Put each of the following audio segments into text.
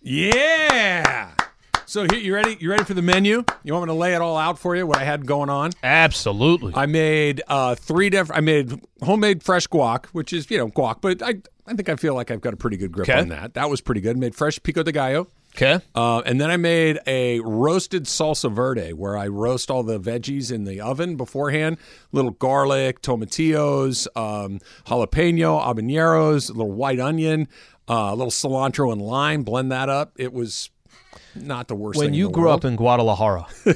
Yeah. So here, you ready? You ready for the menu? You want me to lay it all out for you? What I had going on? Absolutely. I made uh, three different. I made homemade fresh guac, which is you know guac, but I I think I feel like I've got a pretty good grip Okay. on that. That was pretty good. Made fresh pico de gallo. Okay. Uh, and then I made a roasted salsa verde where I roast all the veggies in the oven beforehand. Little garlic, tomatillos, um, jalapeno, habaneros, a little white onion, uh, a little cilantro and lime. Blend that up. It was not the worst When thing you grew world. up in Guadalajara,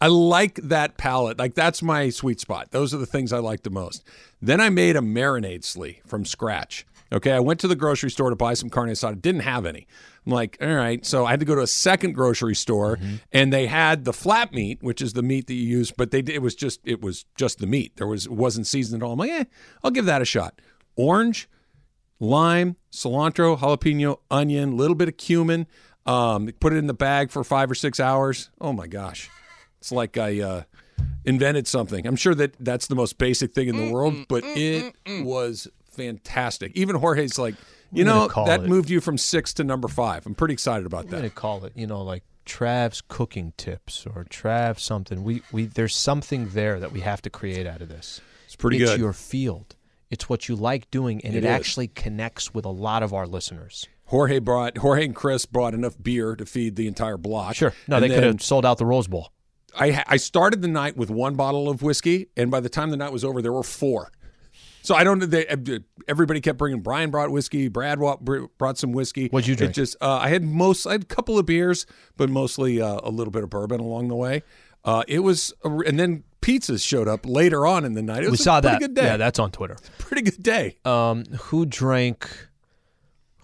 I like that palette. Like that's my sweet spot. Those are the things I like the most. Then I made a marinade slee from scratch. Okay, I went to the grocery store to buy some carne asada. Didn't have any. I'm like, all right. So I had to go to a second grocery store, and they had the flat meat, which is the meat that you use, but they it was just it was just the meat. There was it wasn't seasoned at all. I'm like, eh, I'll give that a shot. Orange, lime, cilantro, jalapeno, onion, little bit of cumin. Um, put it in the bag for five or six hours. Oh my gosh, it's like I uh, invented something. I'm sure that that's the most basic thing in the mm, world, mm, but mm, it was fantastic. Even Jorge's like, you gonna know, call that it- moved you from six to number five. I'm pretty excited about that. I'm gonna that. call it, you know, like Trav's cooking tips or Trav something. We we there's something there that we have to create out of this. It's pretty it's good. your field. It's what you like doing, and It it, actually connects with a lot of our listeners. Jorge brought Jorge and Chris brought enough beer to feed the entire block. Sure. No, And they could have sold out the Rose Bowl. I I started the night with one bottle of whiskey, and by the time the night was over, there were four. So I don't. They, everybody kept bringing. Brian brought whiskey. Brad brought some whiskey. What'd you It drink? just uh, I had most. I had a couple of beers, but mostly uh, a little bit of bourbon along the way. Uh, it was, and then pizzas showed up later on in the night. It We saw pretty that. Good day. Yeah, that's on Twitter. pretty good day. Um, who drank?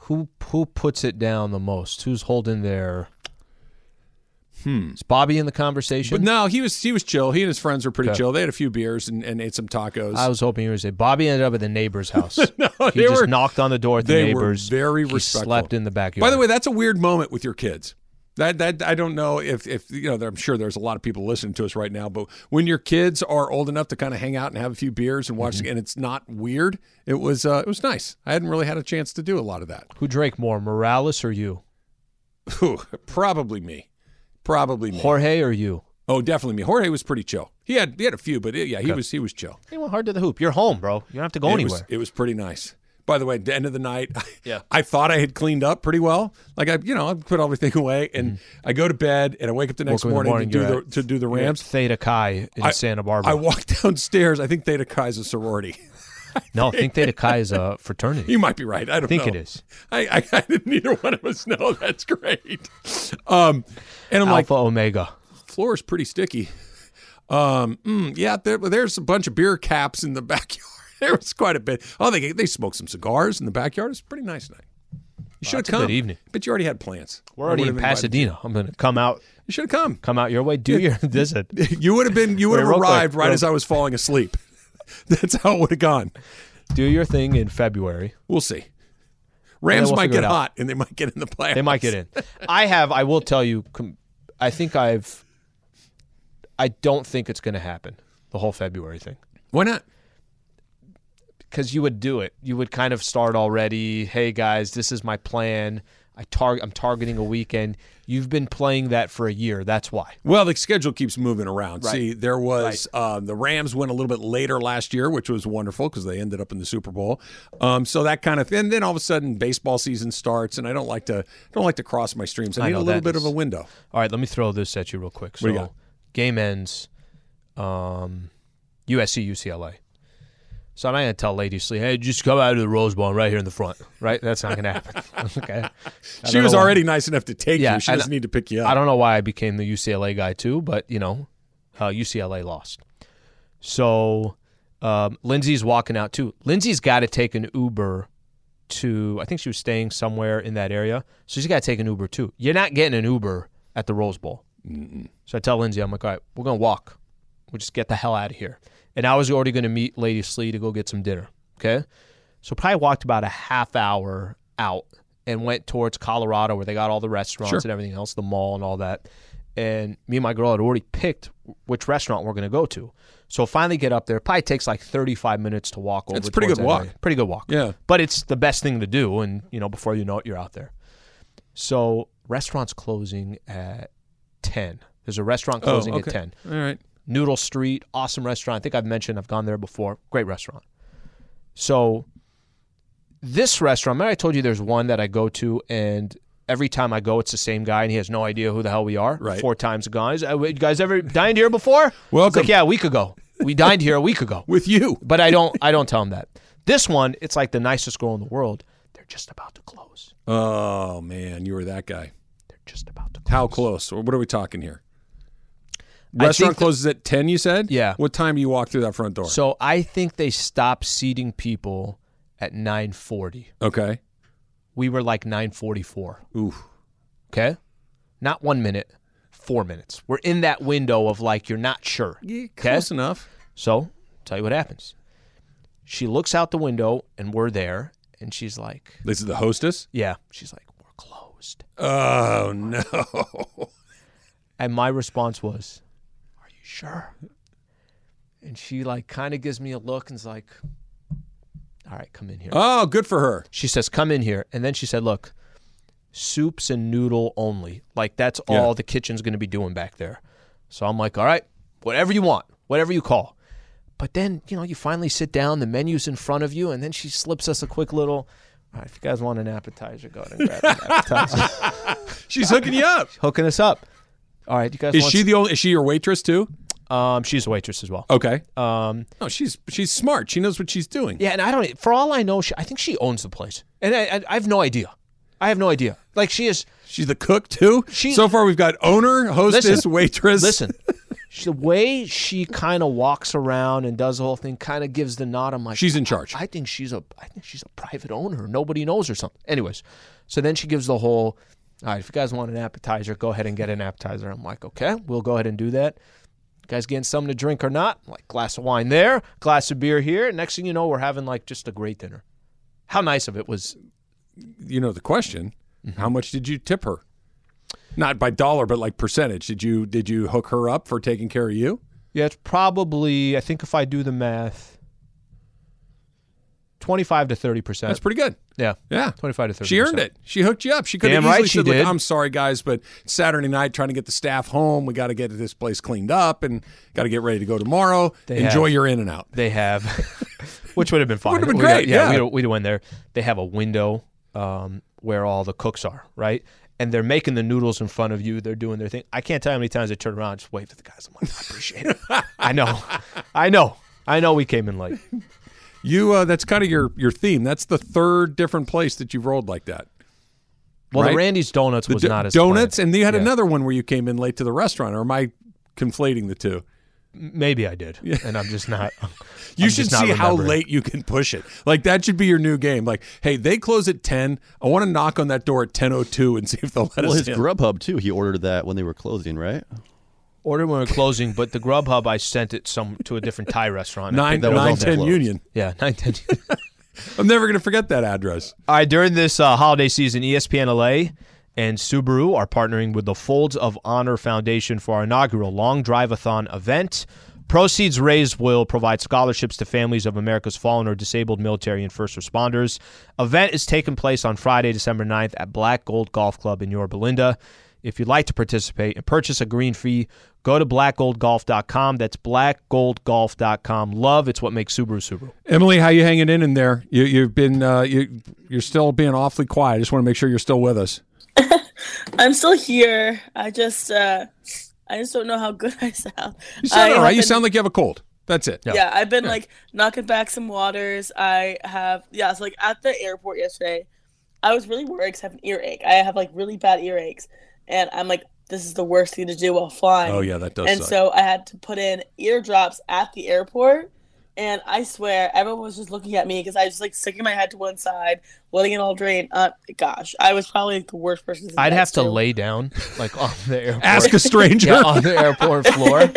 Who who puts it down the most? Who's holding their? Hmm. Is Bobby in the conversation? But no, he was he was chill. He and his friends were pretty Okay. chill. They had a few beers and, and ate some tacos. I was hoping he was say Bobby ended up at the neighbor's house. no, he they just were knocked on the door at the they were neighbor's. very he respectful. slept in the backyard. By the way, that's a weird moment with your kids. That that I don't know if if you know. I'm sure there's a lot of people listening to us right now, but when your kids are old enough to kind of hang out and have a few beers and watch, Mm-hmm. and it's not weird, it was uh, it was nice. I hadn't really had a chance to do a lot of that. who drank more, Morales or you? Whew, probably me, probably me. Jorge or you? oh, definitely me. Jorge was pretty chill. He had he had a few, but yeah, he was he was chill. He went hard to the hoop. You're home, bro. You don't have to go it anywhere. Was, it was pretty nice. By the way, at the end of the night, Yeah. I thought I had cleaned up pretty well. Like I, you know, I put everything away, and I go to bed, and I wake up the next Mm-hmm. Up in the morning, to do the at- to do the Rams. Theta Chi in I- Santa Barbara. I walk downstairs. I think Theta Chi is a sorority. no, I think Theta Chi is a fraternity. You might be right. I don't I think know. it is. I, I, I didn't either one of us know. That's great. Um, and I'm like, Alpha Omega. floor is pretty sticky. Um, mm, yeah, there, there's a bunch of beer caps in the backyard. There was quite a bit. Oh, they they smoked some cigars in the backyard. It's a pretty nice night. You should have a come. good evening. But you already had plans. We're already in. Pasadena. I'm going to come out, You should have come. come out your way. Do your visit. You would have been. You would have arrived right as I was falling asleep. That's how it would have gone. Do your thing in February. We'll see. Rams we'll might get hot and they might get in the playoffs. They might get in. I have. I will tell you. I think I've. I don't think it's going to happen. The whole February thing. Why not? Because you would do it. You would kind of start already. Hey guys, this is my plan. I tar- I'm targeting a weekend. You've been playing that for a year. That's why. Well, the schedule keeps moving around. Right. See, there was um, the Rams went a little bit later last year, which was wonderful because they ended up in the Super Bowl. Um, so that kind of and then all of a sudden baseball season starts, and I don't like to don't like to cross my streams. I I need a little bit is- of a window. All right, let me throw this at you real quick. So What do you got? game ends, um, USC UCLA. So I'm not going to tell Lady Slee, hey, just come out of the Rose Bowl right here in the front. Right? That's not going to happen. okay. She was know why- already nice enough to take Yeah, you. She doesn't need to pick you up. I don't know why I became the UCLA guy too, but you know, uh, UCLA lost. So um, Lindsay's walking out too. Lindsay's got to take an Uber to I think she was staying somewhere in that area, so she's got to take an Uber too. You're not getting an Uber at the Rose Bowl. So I tell Lindsay, I'm like, all right, we're gonna walk. We'll just get the hell out of here. And I was already gonna meet Lady Slee to go get some dinner. Okay, so probably walked about a half hour out and went towards Colorado where they got all the restaurants Sure. and everything else, the mall and all that. And me and my girl had already picked which restaurant we're gonna go to. So finally get up there. Probably takes like 35 minutes to walk over. It's a pretty good walk. area. Pretty good walk. Yeah. But it's the best thing to do, and you know, before you know it, you're out there. So restaurants closing at ten. There's a restaurant oh, closing oh, okay. at ten. All right. Noodle Street, awesome restaurant. I think I've mentioned I've gone there before. Great restaurant. So this restaurant, remember I told you there's one that I go to and every time I go it's the same guy and he has no idea who the hell we are. Right. Four times gone. Uh, You guys ever dined here before? It's Welcome. like, yeah, a week ago. We dined here a week ago. With you. But I don't I don't tell him that. This one, it's like the nicest girl in the world. They're just about to close. Oh man, you were that guy. They're just about to close. How close? What are we talking here? Restaurant the- closes at ten. You said. Yeah. What time do you walk through that front door? So I think they stopped seating people at 9:40. okay. We were like 9:44. Ooh. Okay, not one minute, four minutes. We're in that window of like you're not sure. Yeah, Okay. close enough. So tell you what happens. She looks out the window and we're there, and she's like, This is the hostess. "Yeah." She's like, "We're closed." Oh no. And my response was, "Are you sure?" And she like kind of gives me a look and's like, "All right, come in here." Oh, good for her. She says, "Come in here," and then she said, "Look, soups and noodle only. Like that's Yeah. all the kitchen's going to be doing back there." So I'm like, "All right, whatever you want, whatever you call." But then you know, you finally sit down, the menu's in front of you, and then she slips us a quick little. All right, if you guys want an appetizer, go ahead and grab an appetizer. She's hooking you up. Hooking us up. All right, you guys. Is want she the only? Is she your waitress too? Um, she's a waitress as well. Okay. Um, No, she's she's smart. She knows what she's doing. yeah, and I don't. For all I know, she, I think she owns the place, and I, I, I have no idea. I have no idea. Like she is. She's the cook too. She- so far, we've got owner, hostess, Listen. waitress. Listen, she, the way she kind of walks around and does the whole thing kind of gives the nod. I'm like, She's in charge. I think she's a, I think she's a private owner. Nobody knows or something. Anyways, so then she gives the whole. All right, if you guys want an appetizer, go ahead and get an appetizer. I'm like, okay, we'll go ahead and do that. You guys getting something to drink or not? I'm like, glass of wine there, glass of beer here. Next thing you know, we're having like just a great dinner. How nice of it was. you know the question. Mm-hmm. How much did you tip her? Not by dollar, but like percentage. Did you did you hook her up for taking care of you? Yeah, it's probably. I think if I do the math, twenty-five to thirty percent. That's pretty good. Yeah, Yeah. twenty-five to thirty. She earned it. She hooked you up. She could have Damn easily right she said, "Look, did." I'm sorry, guys, but Saturday night trying to get the staff home. We got to get this place cleaned up and got to get ready to go tomorrow. They Enjoy have. your in and out." They have, which would have been fine. Would have been great, yeah. we'd, we'd have went there. They have a window um, where all the cooks are, right? And they're making the noodles in front of you. They're doing their thing. I can't tell you how many times I turn around, and just wave to the guys. I'm like, I appreciate it. I know, I know, I know. We came in late. You uh, that's kind of your your theme. That's the third different place that you've rolled like that. Well, Right? the Randy's Donuts was D- not as donuts, planned. and you had Yeah. another one where you came in late to the restaurant. Or am I conflating the two? Maybe I did, yeah. and I'm just not. You I'm should not see how late you can push it. Like that should be your new game. Like, hey, they close at ten. I want to knock on that door at ten o two and see if they'll let Well, us Well, his in. Grubhub too. He ordered that when they were closing, right? Ordered when we were closing, but the Grubhub I sent it some to a different Thai restaurant. Nine think that was nine ten closed. Union. Yeah, nine ten. I'm never gonna forget that address. All right, during this uh, holiday season, ESPN LA and Subaru are partnering with the Folds of Honor Foundation for our inaugural Long Drive-a-thon event. Proceeds raised will provide scholarships to families of America's fallen or disabled military and first responders. Event is taking place on Friday, December 9th at Black Gold Golf Club in Yorba Linda. If you'd like to participate and purchase a green fee, go to blackgoldgolf.com. That's blackgoldgolf.com. Love, it's what makes Subaru Subaru. Emily, how you hanging in in there? You, you've been uh, you you're still being awfully quiet. I just want to make sure you're still with us. I'm still here. I just uh I just don't know how good I sound. You sound I all right. have You sound like you have a cold. That's it. yeah. yeah I've been like knocking back some waters. I have yeah, so like at the airport yesterday, I was really worried 'cause I have an earache. I have like really bad earaches, and I'm like, this is the worst thing to do while flying. Oh yeah, that does and suck. so I had to put in eardrops at the airport and I swear everyone was just looking at me because I was like sticking my head to one side, letting it all drain. Uh, gosh, I was probably like, the worst person. sit I'd have next to lay down like on the airport. Ask a stranger. yeah, on the airport floor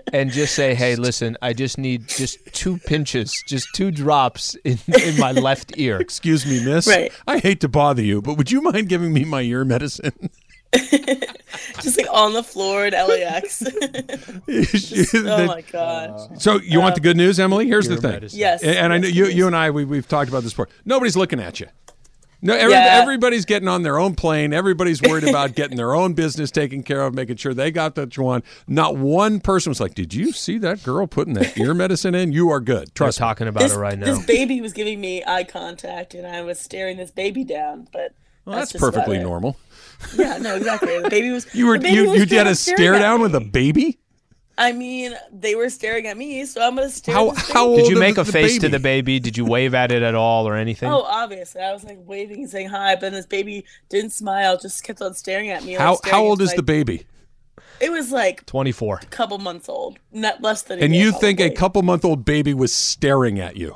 and just say, "Hey, listen, I just need just two pinches, just two drops in, in my left ear." Excuse me, miss. Right. I hate to bother you, but would you mind giving me my ear medicine? just like on the floor at LAX. oh my gosh. Uh, so you want the good news, Emily? Here's the thing. medicine. Yes. And, and I know you, you and I, we, we've talked about this before. Nobody's looking at you. No, every, Yeah. everybody's getting on their own plane. Everybody's worried about getting their own business taken care of, making sure they got that one. Not one person was like, "Did you see that girl putting that ear medicine in? You are good. We're Trust talking about This, it right now. this baby was giving me eye contact, and I was staring this baby down. But Well, that's, just about perfectly it. normal. Yeah, no, exactly. The baby was. You were you was you straight had a stare down with a baby. I mean, they were staring at me, so I'm gonna stare. How at this how old Did you make a the face to the baby? Did you wave at it at all or anything? Oh, obviously, I was like waving and saying hi, but then this baby didn't smile, just kept on staring at me. like, How how old is my- the baby? It was like 24. a couple months old, not less than. A And year, you think a couple month old baby was staring at you?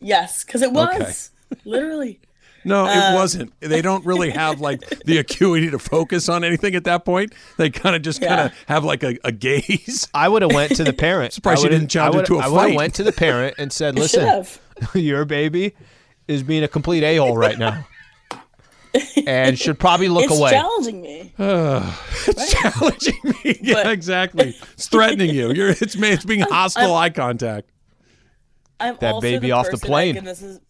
Yes, because it was literally. No, it Um, wasn't. They don't really have like the acuity to focus on anything at that point. They kind of just kind of have like a, a gaze. I would have went to the parent. Surprised I you didn't challenge I it to a would've- I would have went to the parent and said, "Listen, your baby is being a complete a hole right now, and should probably look it's away." challenging me. It's challenging me. Yeah, But- exactly. It's threatening you. You're it's ma- it's being hostile eye contact. I'm That also baby the off the person, plane. like, and this is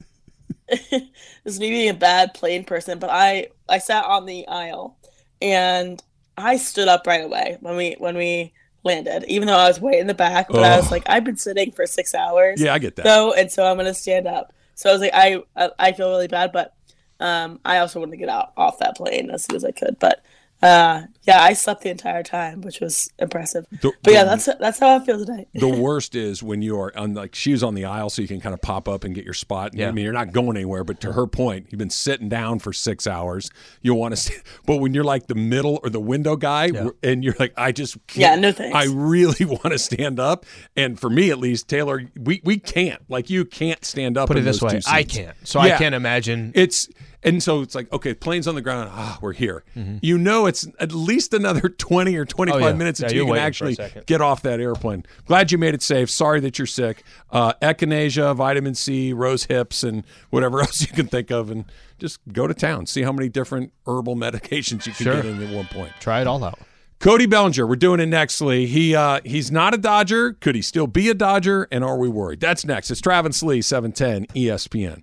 this is me being a bad plane person, but I I sat on the aisle and I stood up right away when we when we landed, even though I was way in the back. But I was like, I've been sitting for six hours. Yeah, I get that. So and so I'm gonna stand up. So I was like, I I, I feel really bad, but um, I also wanted to get out off that plane as soon as I could. But uh, yeah, I slept the entire time, which was impressive. The- But yeah, that's that's how I feel today. the worst is when you are on like she was on the aisle so you can kind of pop up and get your spot. Yeah. I mean, you're not going anywhere, but to her point, you've been sitting down for six hours. You want to, but when you're like the middle or the window guy, and you're like, I just can't, Yeah, no thanks. I really want to stand up, and for me at least, Taylor, we we can't. Like you can't stand up. Put it in this those way: I can't. So I can't imagine. It's and so it's like okay, planes on the ground. Ah, we're here. Mm-hmm. You know, it's at least another twenty or twenty five Oh, yeah. minutes Yeah, until you can waiting for a actually get off that airplane. Glad you made it safe. Sorry that you're sick. Uh, echinacea, vitamin C, rose hips, and whatever else you can think of, and just go to town. See how many different herbal medications you can Sure. get in at one point. Try it all out. Cody Bellinger, we're doing it next, Lee. He uh, he's not a Dodger. Could he still be a Dodger? And are we worried? That's next. It's Travis Lee, seven ten ESPN.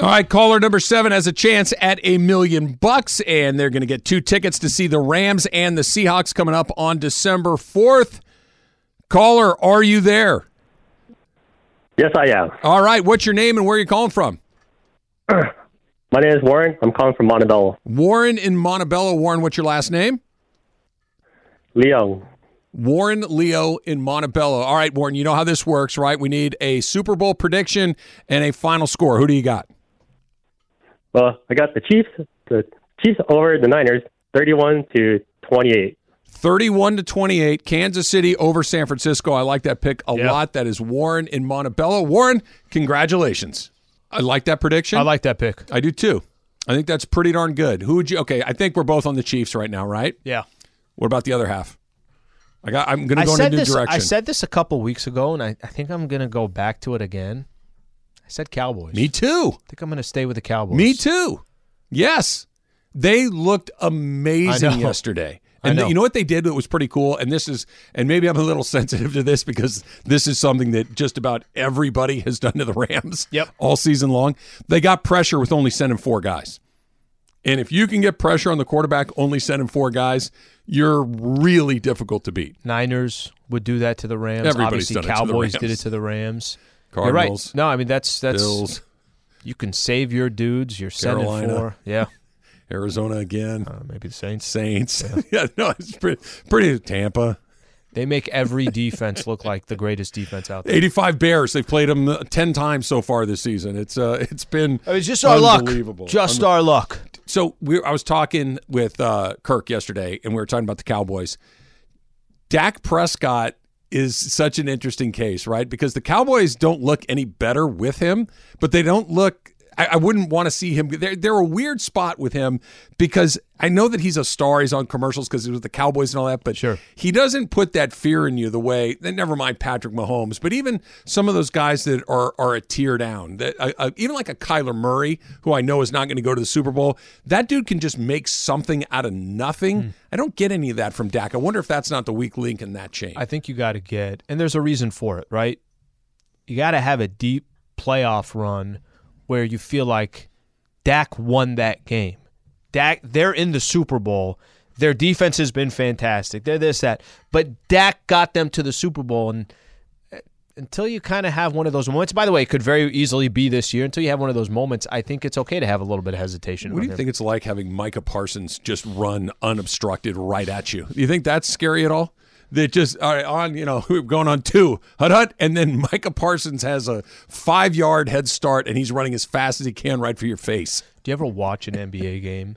All right, caller number seven has a chance at a million bucks, and they're going to get two tickets to see the Rams and the Seahawks coming up on December 4th. Caller, are you there? Yes, I am. All right, what's your name and where are you calling from? My name is Warren. I'm calling from Montebello. Warren in Montebello. Warren, what's your last name? Leo. Warren Leo in Montebello. All right, Warren, you know how this works, right? We need a Super Bowl prediction and a final score. Who do you got? Well, I got the Chiefs. The Chiefs over the Niners, 31 to 28. 31 to 28, Kansas City over San Francisco. I like that pick a Yeah. lot. That is Warren in Montebello. Warren, congratulations. I like that prediction. I like that pick. I do too. I think that's pretty darn good. Who would you? Okay, I think we're both on the Chiefs right now, right? Yeah. What about the other half? I got. I'm going to go in a said new this. direction. I said this a couple weeks ago, and I, I think I'm going to go back to it again. I said Cowboys. Me too. I think I'm going to stay with the Cowboys. Me too. Yes, they looked amazing yesterday. And know. you know what they did that was pretty cool? And this is, and maybe I'm a little sensitive to this because this is something that just about everybody has done to the Rams Yep. all season long. They got pressure with only sending four guys. And if you can get pressure on the quarterback, only sending four guys, you're really difficult to beat. Niners would do that to the Rams. Everybody's Obviously, done it to the Cowboys did it to the Rams. Cardinals, You're right. No, I mean that's that's Bills, you can save your dudes. You're sending Carolina. four. Yeah, Arizona again, uh, maybe the Saints. Saints. Yeah, no, it's pretty, pretty Tampa. They make every defense look like the greatest defense out there. 85 Bears. They've played them 10 times so far this season. It's uh, it's been I mean, just our luck. Just Unbe- our luck. So we, I was talking with uh, Kirk yesterday, and we were talking about the Cowboys. Dak Prescott is such an interesting case, right? Because the Cowboys don't look any better with him, but they don't look. I, I wouldn't want to see him. They're, they're a weird spot with him because I know that he's a star. He's on commercials because he was the Cowboys and all that, but Sure. he doesn't put that fear in you the way. Then never mind Patrick Mahomes, but even some of those guys that are are a tier down. That uh, uh, even like a Kyler Murray, who I know is not going to go to the Super Bowl. That dude can just make something out of nothing. Hmm. I don't get any of that from Dak. I wonder if that's not the weak link in that chain. I think you got to get, and there's a reason for it, right? You got to have a deep playoff run where you feel like Dak won that game. Dak, they're in the Super Bowl. Their defense has been fantastic. They're this, that. But Dak got them to the Super Bowl. And uh, until you kind of have one of those moments, by the way, it could very easily be this year. Until you have one of those moments, I think it's okay to have a little bit of hesitation. what do you him. think it's like having Micah Parsons just run unobstructed right at you? Do you think that's scary at all? That just all right, on, you know, going on two, hut hut, and then Micah Parsons has a five yard head start and he's running as fast as he can right for your face. Do you ever watch an NBA game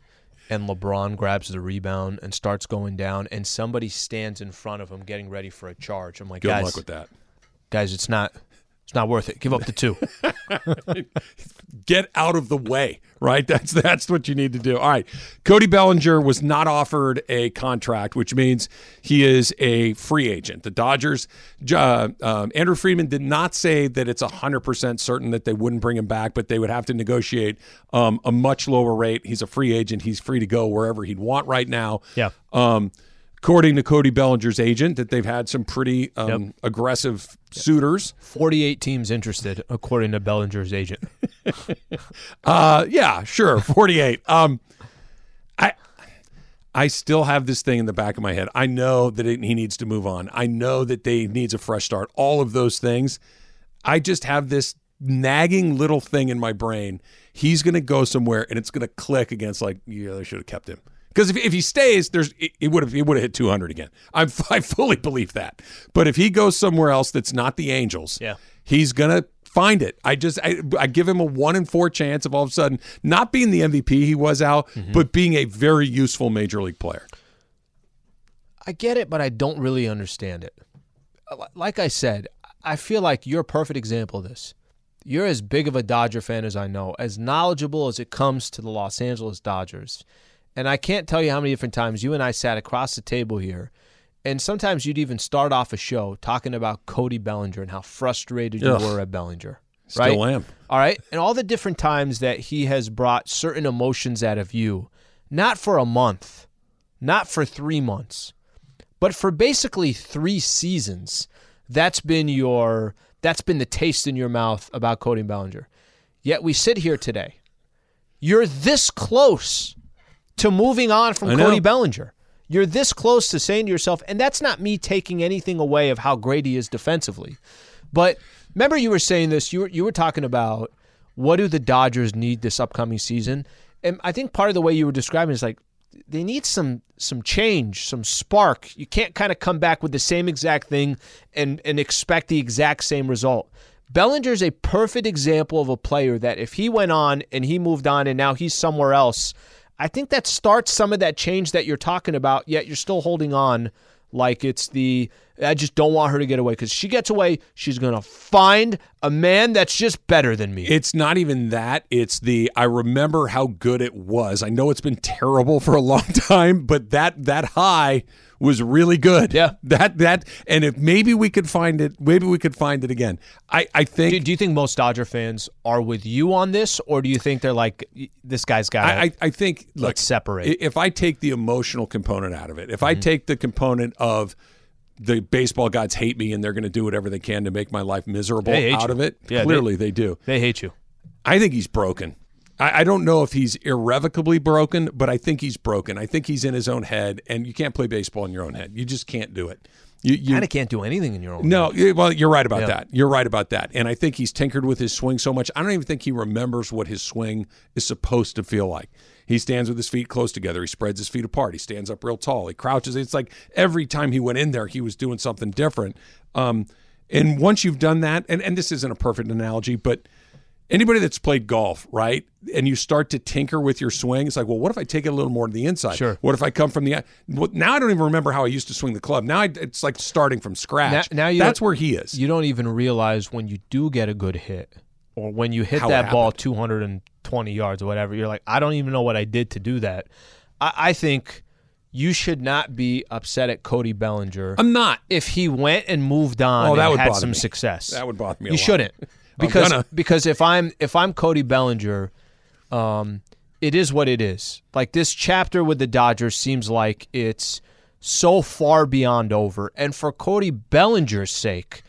and LeBron grabs the rebound and starts going down and somebody stands in front of him getting ready for a charge? I'm like, Good guys, luck with that. guys, it's not it's not worth it. Give up the two. get out of the way, right? That's that's what you need to do. All right. Cody Bellinger was not offered a contract, which means he is a free agent. The Dodgers, uh, um, Andrew Friedman did not say that it's 100% certain that they wouldn't bring him back, but they would have to negotiate um, a much lower rate. He's a free agent. He's free to go wherever he'd want right now. Yeah. Um, according to Cody Bellinger's agent, that they've had some pretty um, aggressive suitors. 48 teams interested, according to Bellinger's agent. Uh, yeah, sure, forty-eight. Um, I, I still have this thing in the back of my head. I know that it, he needs to move on. I know that they needs a fresh start. All of those things. I just have this nagging little thing in my brain. He's going to go somewhere, and it's going to click against like, yeah, they should have kept him. Because if, if he stays, there's it would have he would have hit 200 again. I'm I fully believe that. But if he goes somewhere else that's not the Angels, Yeah. he's gonna find it. I just I, I give him a one in four chance of all of a sudden not being the MVP he was out, mm-hmm. but being a very useful major league player. I get it, but I don't really understand it. Uh, like I said, I feel like you're a perfect example of this. You're as big of a Dodger fan as I know, as knowledgeable as it comes to the Los Angeles Dodgers. And I can't tell you how many different times you and I sat across the table here, and sometimes you'd even start off a show talking about Cody Bellinger and how frustrated you Ugh. were at Bellinger. Right? Still am. All right. And all the different times that he has brought certain emotions out of you, not for a month, not for three months, but for basically three seasons. That's been your that's been the taste in your mouth about Cody Bellinger. Yet we sit here today. You're this close to moving on from. Cody Bellinger. You're this close to saying to yourself, and that's not me taking anything away of how great he is defensively. But remember, you were saying this. You were you were talking about what do the Dodgers need this upcoming season, and I think part of the way you were describing it is like they need some some change, some spark. You can't kind of come back with the same exact thing and and expect the exact same result. Bellinger's a perfect example of a player that if he went on and he moved on and now he's somewhere else, I think that starts some of that change that you're talking about, yet you're still holding on like it's the I just don't want her to get away because she gets away, she's gonna find a man that's just better than me. It's not even that. It's the I remember how good it was. I know it's been terrible for a long time, but that that high was really good. Yeah. That that and if maybe we could find it, maybe we could find it again. I I think do, do you think most Dodger fans are with you on this, or do you think they're like, this guy's got? I, I, think let's separate. If I take the emotional component out of it, if Mm-hmm. I take the component of the baseball gods hate me and they're going to do whatever they can to make my life miserable out you. of it, Yeah, clearly they do. they hate you. I think he's broken. I, I don't know if he's irrevocably broken, but I think he's broken. I think he's in his own head, and you can't play baseball in your own head. You just can't do it. You, you Kind of can't do anything in your own. no, head. well, you're right about Yeah. that. You're right about that. And I think he's tinkered with his swing so much. I don't even think he remembers what his swing is supposed to feel like. He stands with his feet close together. He spreads his feet apart. He stands up real tall. He crouches. It's like every time he went in there, he was doing something different. Um, and once you've done that, and, and this isn't a perfect analogy, but anybody that's played golf, right? And you start to tinker with your swing, it's like, well, what if I take it a little more to the inside? Sure. What if I come from the well, now? I don't even remember how I used to swing the club. Now I, it's like starting from scratch. Now- now you that's where he is. You don't even realize when you do get a good hit, or when you hit How that ball happened. 220 yards or whatever. You're like, I don't even know what I did to do that. I, I think you should not be upset at Cody Bellinger. I'm not. if he went and moved on Oh, that and would had some me. success. That would bother me. you lot. shouldn't because because if I'm if I'm Cody Bellinger, um, it is what it is. Like this chapter with the Dodgers seems like it's so far beyond over. And for Cody Bellinger's sake,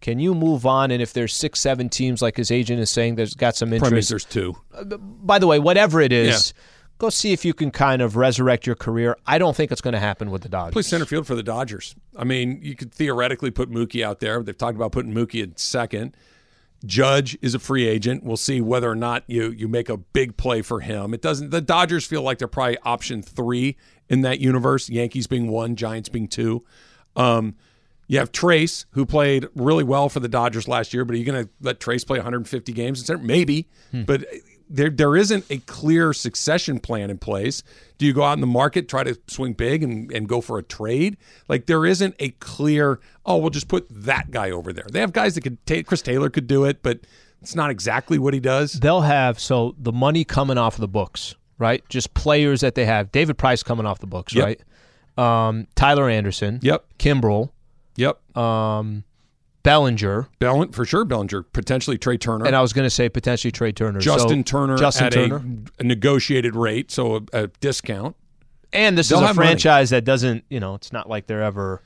can you move on? And if there's six, seven teams, like his agent is saying, there's got some interest. there's two. By the way, whatever it is. Go see if you can kind of resurrect your career. I don't think it's going to happen with the Dodgers. Play center field for the Dodgers. I mean, you could theoretically put Mookie out there. They've talked about putting Mookie in second. Judge is a free agent. We'll see whether or not you you make a big play for him. It doesn't. The Dodgers feel like they're probably option three in that universe. Yankees being one, Giants being two. Um, you have Trayce, who played really well for the Dodgers last year, but are you going to let Trayce play 150 games instead? Maybe, but there there isn't a clear succession plan in place. Do you go out in the market, try to swing big and, and go for a trade? Like there isn't a clear, oh, we'll just put that guy over there. They have guys that could take, Chris Taylor could do it, but it's not exactly what he does. they'll have so the money coming off the books, right? Just players that they have. David Price coming off the books, Yep. right? Um, Tyler Anderson, Yep. Kimbrel. Um, Bellinger, Bellinger, for sure, Bellinger, potentially Trea Turner. and I was going to say potentially Trea Turner. Justin So, Turner Justin at Turner, A, a negotiated rate, so a, a discount. and this they'll is a have money. franchise that doesn't, you know, it's not like they're ever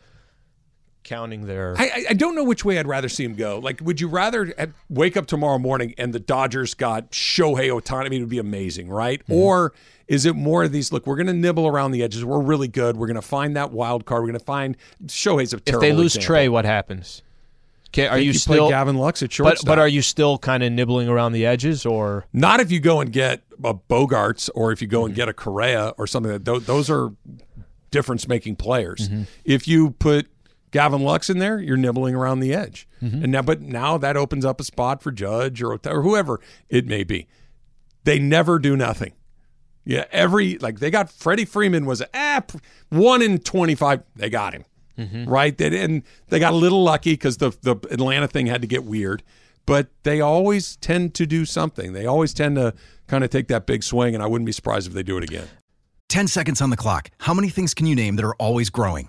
counting their. I, I- don't know which way I'd rather see him go. Like, would you rather wake up tomorrow morning and the Dodgers got Shohei Ohtani? I mean, it would be amazing, right? Mm-hmm. Or is it more of these? Look, we're going to nibble around the edges. We're really good. We're going to find that wild card. We're going to find Shohei's a if they lose example. Trea, what happens? Okay, are you play still? Gavin Lux at But shortstop? but are you still kind of nibbling around the edges, or not if you go and get a Bogaerts or if you go Mm-hmm. and get a Correa or something. That those, those are difference making players. Mm-hmm. If you put Gavin Lux in there, you're nibbling around the edge. Mm-hmm. And now, but now that opens up a spot for Judge or, or whoever it may be. They never do nothing. Yeah, every like they got Freddie Freeman was ah, one in twenty five. They got him right. They and they got a little lucky because the the Atlanta thing had to get weird. But they always tend to do something. They always tend to kind of take that big swing, and I wouldn't be surprised if they do it again. 10 seconds on the clock. How many things can you name that are always growing?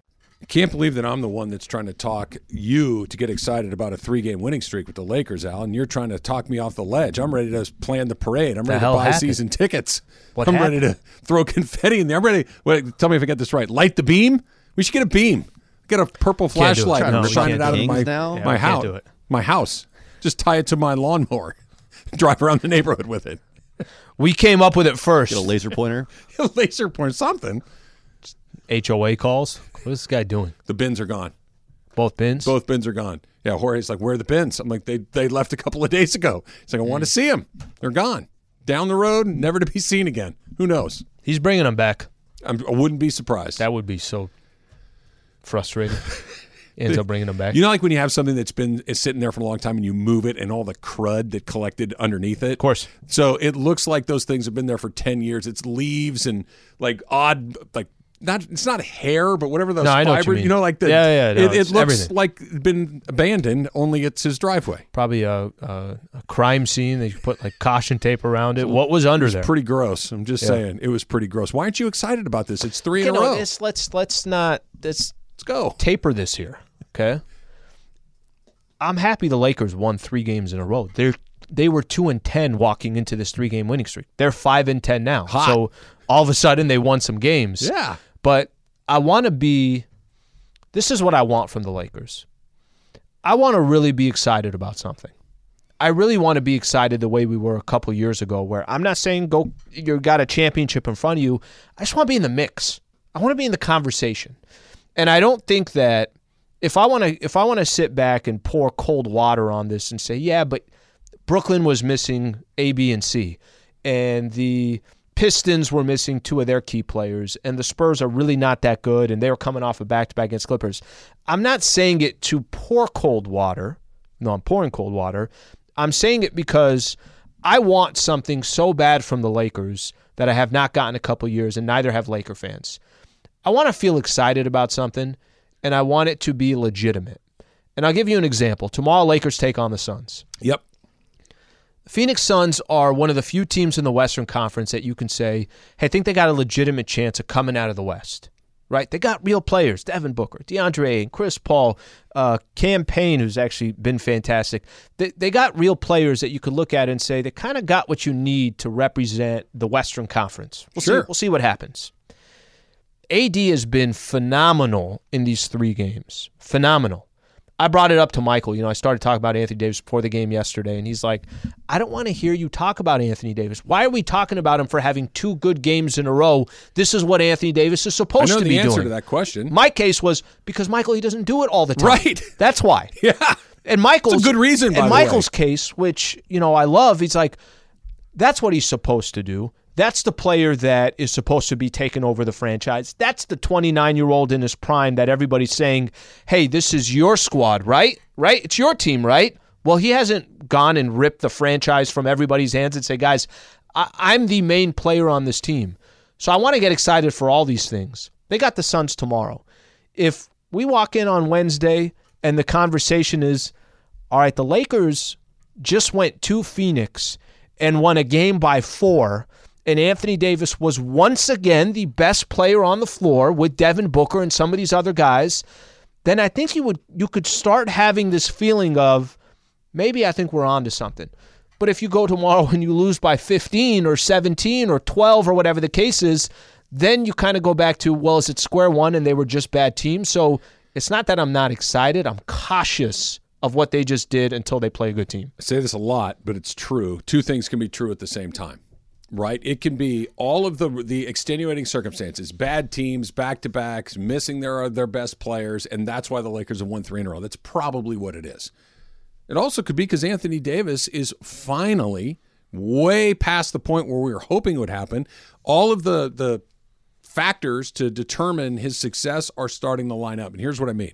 Can't believe that I'm the one that's trying to talk you to get excited about a three game winning streak with the Lakers, Al, and you're trying to talk me off the ledge. I'm ready to plan the parade. I'm The ready to buy happened? season tickets. What I'm happened? ready to throw confetti in there. I'm ready. Wait, tell me if I get this right. Light the beam? We should get a beam. Get a purple Can't do it. flashlight and we shine it out of my, now? My we can't house. My house. Just tie it to my lawnmower. Drive around the neighborhood with it. We came up with it first. Get a laser pointer. a Laser point something. HOA calls. What is this guy doing? The bins are gone. Both bins? Both bins are gone. Yeah, Jorge's like, where are the bins? I'm like, they they left a couple of days ago. He's like, I want to mm. see them. They're gone. Down the road, never to be seen again. Who knows? He's bringing them back. I'm, I wouldn't be surprised. That would be so frustrating. Ends up bringing them back. you know, like when you have something that's been is sitting there for a long time and you move it and all the crud that collected underneath it. of course. So it looks like those things have been there for ten years. It's leaves and like odd, like not. It's not hair, but whatever those No, I know what you fibers. mean. know, like the Yeah, yeah, no, it, it it's looks everything. like been abandoned. Only it's his driveway. Probably a, a, a crime scene. They put like caution tape around it. What was under It was there? pretty gross. I'm just Yeah. saying, it was pretty gross. Why aren't you excited about this? It's three Okay, in a row. this- let's let's not let's Let's go. taper this here. Okay. I'm happy the Lakers won three games in a row. They're they were two and ten walking into this three game winning streak. They're five and ten now. Hot. So all of a sudden they won some games. Yeah. But I want to be. This is what I want from the Lakers. I want to really be excited about something. I really want to be excited the way we were a couple years ago, where I'm not saying go you got a championship in front of you. I just want to be in the mix. I want to be in the conversation. And I don't think that if I want to if I want to sit back and pour cold water on this and say, yeah, but Brooklyn was missing A, B, and C, and the Pistons were missing two of their key players, and the Spurs are really not that good, and they were coming off a back to back against Clippers. I'm not saying it to pour cold water. No, I'm pouring cold water. I'm saying it because I want something so bad from the Lakers that I have not gotten a couple years, and neither have Laker fans. I want to feel excited about something, and I want it to be legitimate. And I'll give you an example. Tomorrow, Lakers take on the Suns. Yep. Phoenix Suns are one of the few teams in the Western Conference that you can say, hey, I think they got a legitimate chance of coming out of the West. Right? They got real players Devin Booker, DeAndre Ayton, Chris Paul, uh, Cam Payne, who's actually been fantastic. They, they got real players that you could look at and say they kind of got what you need to represent the Western Conference. We'll, Sure. see, we'll see what happens. AD has been phenomenal in these three games. Phenomenal. I brought it up to Michael. You know, I started talking about Anthony Davis before the game yesterday, and he's like, I don't want to hear you talk about Anthony Davis. Why are we talking about him for having two good games in a row? This is what Anthony Davis is I supposed know to the be answer doing. to that question. My case was because Michael, he doesn't do it all the time. Right. That's why. Yeah. And Michael's It's a good reason, by In the Michael's case, which you know I love, he's like, that's what he's supposed to do. That's the player that is supposed to be taking over the franchise. That's the 29 year old in his prime that everybody's saying, hey, this is your squad, right? Right? It's your team, right? Well, he hasn't gone and ripped the franchise from everybody's hands and say, guys, I- I'm the main player on this team. So I want to get excited for all these things. They got the Suns tomorrow. If we walk in on Wednesday and the conversation is, all right, the Lakers just went to Phoenix and won a game by four, and Anthony Davis was once again the best player on the floor with Devin Booker and some of these other guys, then I think you would you could start having this feeling of maybe I think we're on to something. But if you go tomorrow and you lose by 15 or 17 or 12 or whatever the case is, then you kind of go back to, well, is it square one and they were just bad teams? So it's not that I'm not excited. I'm cautious of what they just did until they play a good team. I say this a lot, but it's true. Two things can be true at the same time, right? It can be all of the the extenuating circumstances, bad teams, back to backs, missing their their best players, and that's why the Lakers have won three in a row. That's probably what it is. It also could be because Anthony Davis is finally way past the point where we were hoping it would happen. All of the the factors to determine his success are starting to line up. And here's what I mean.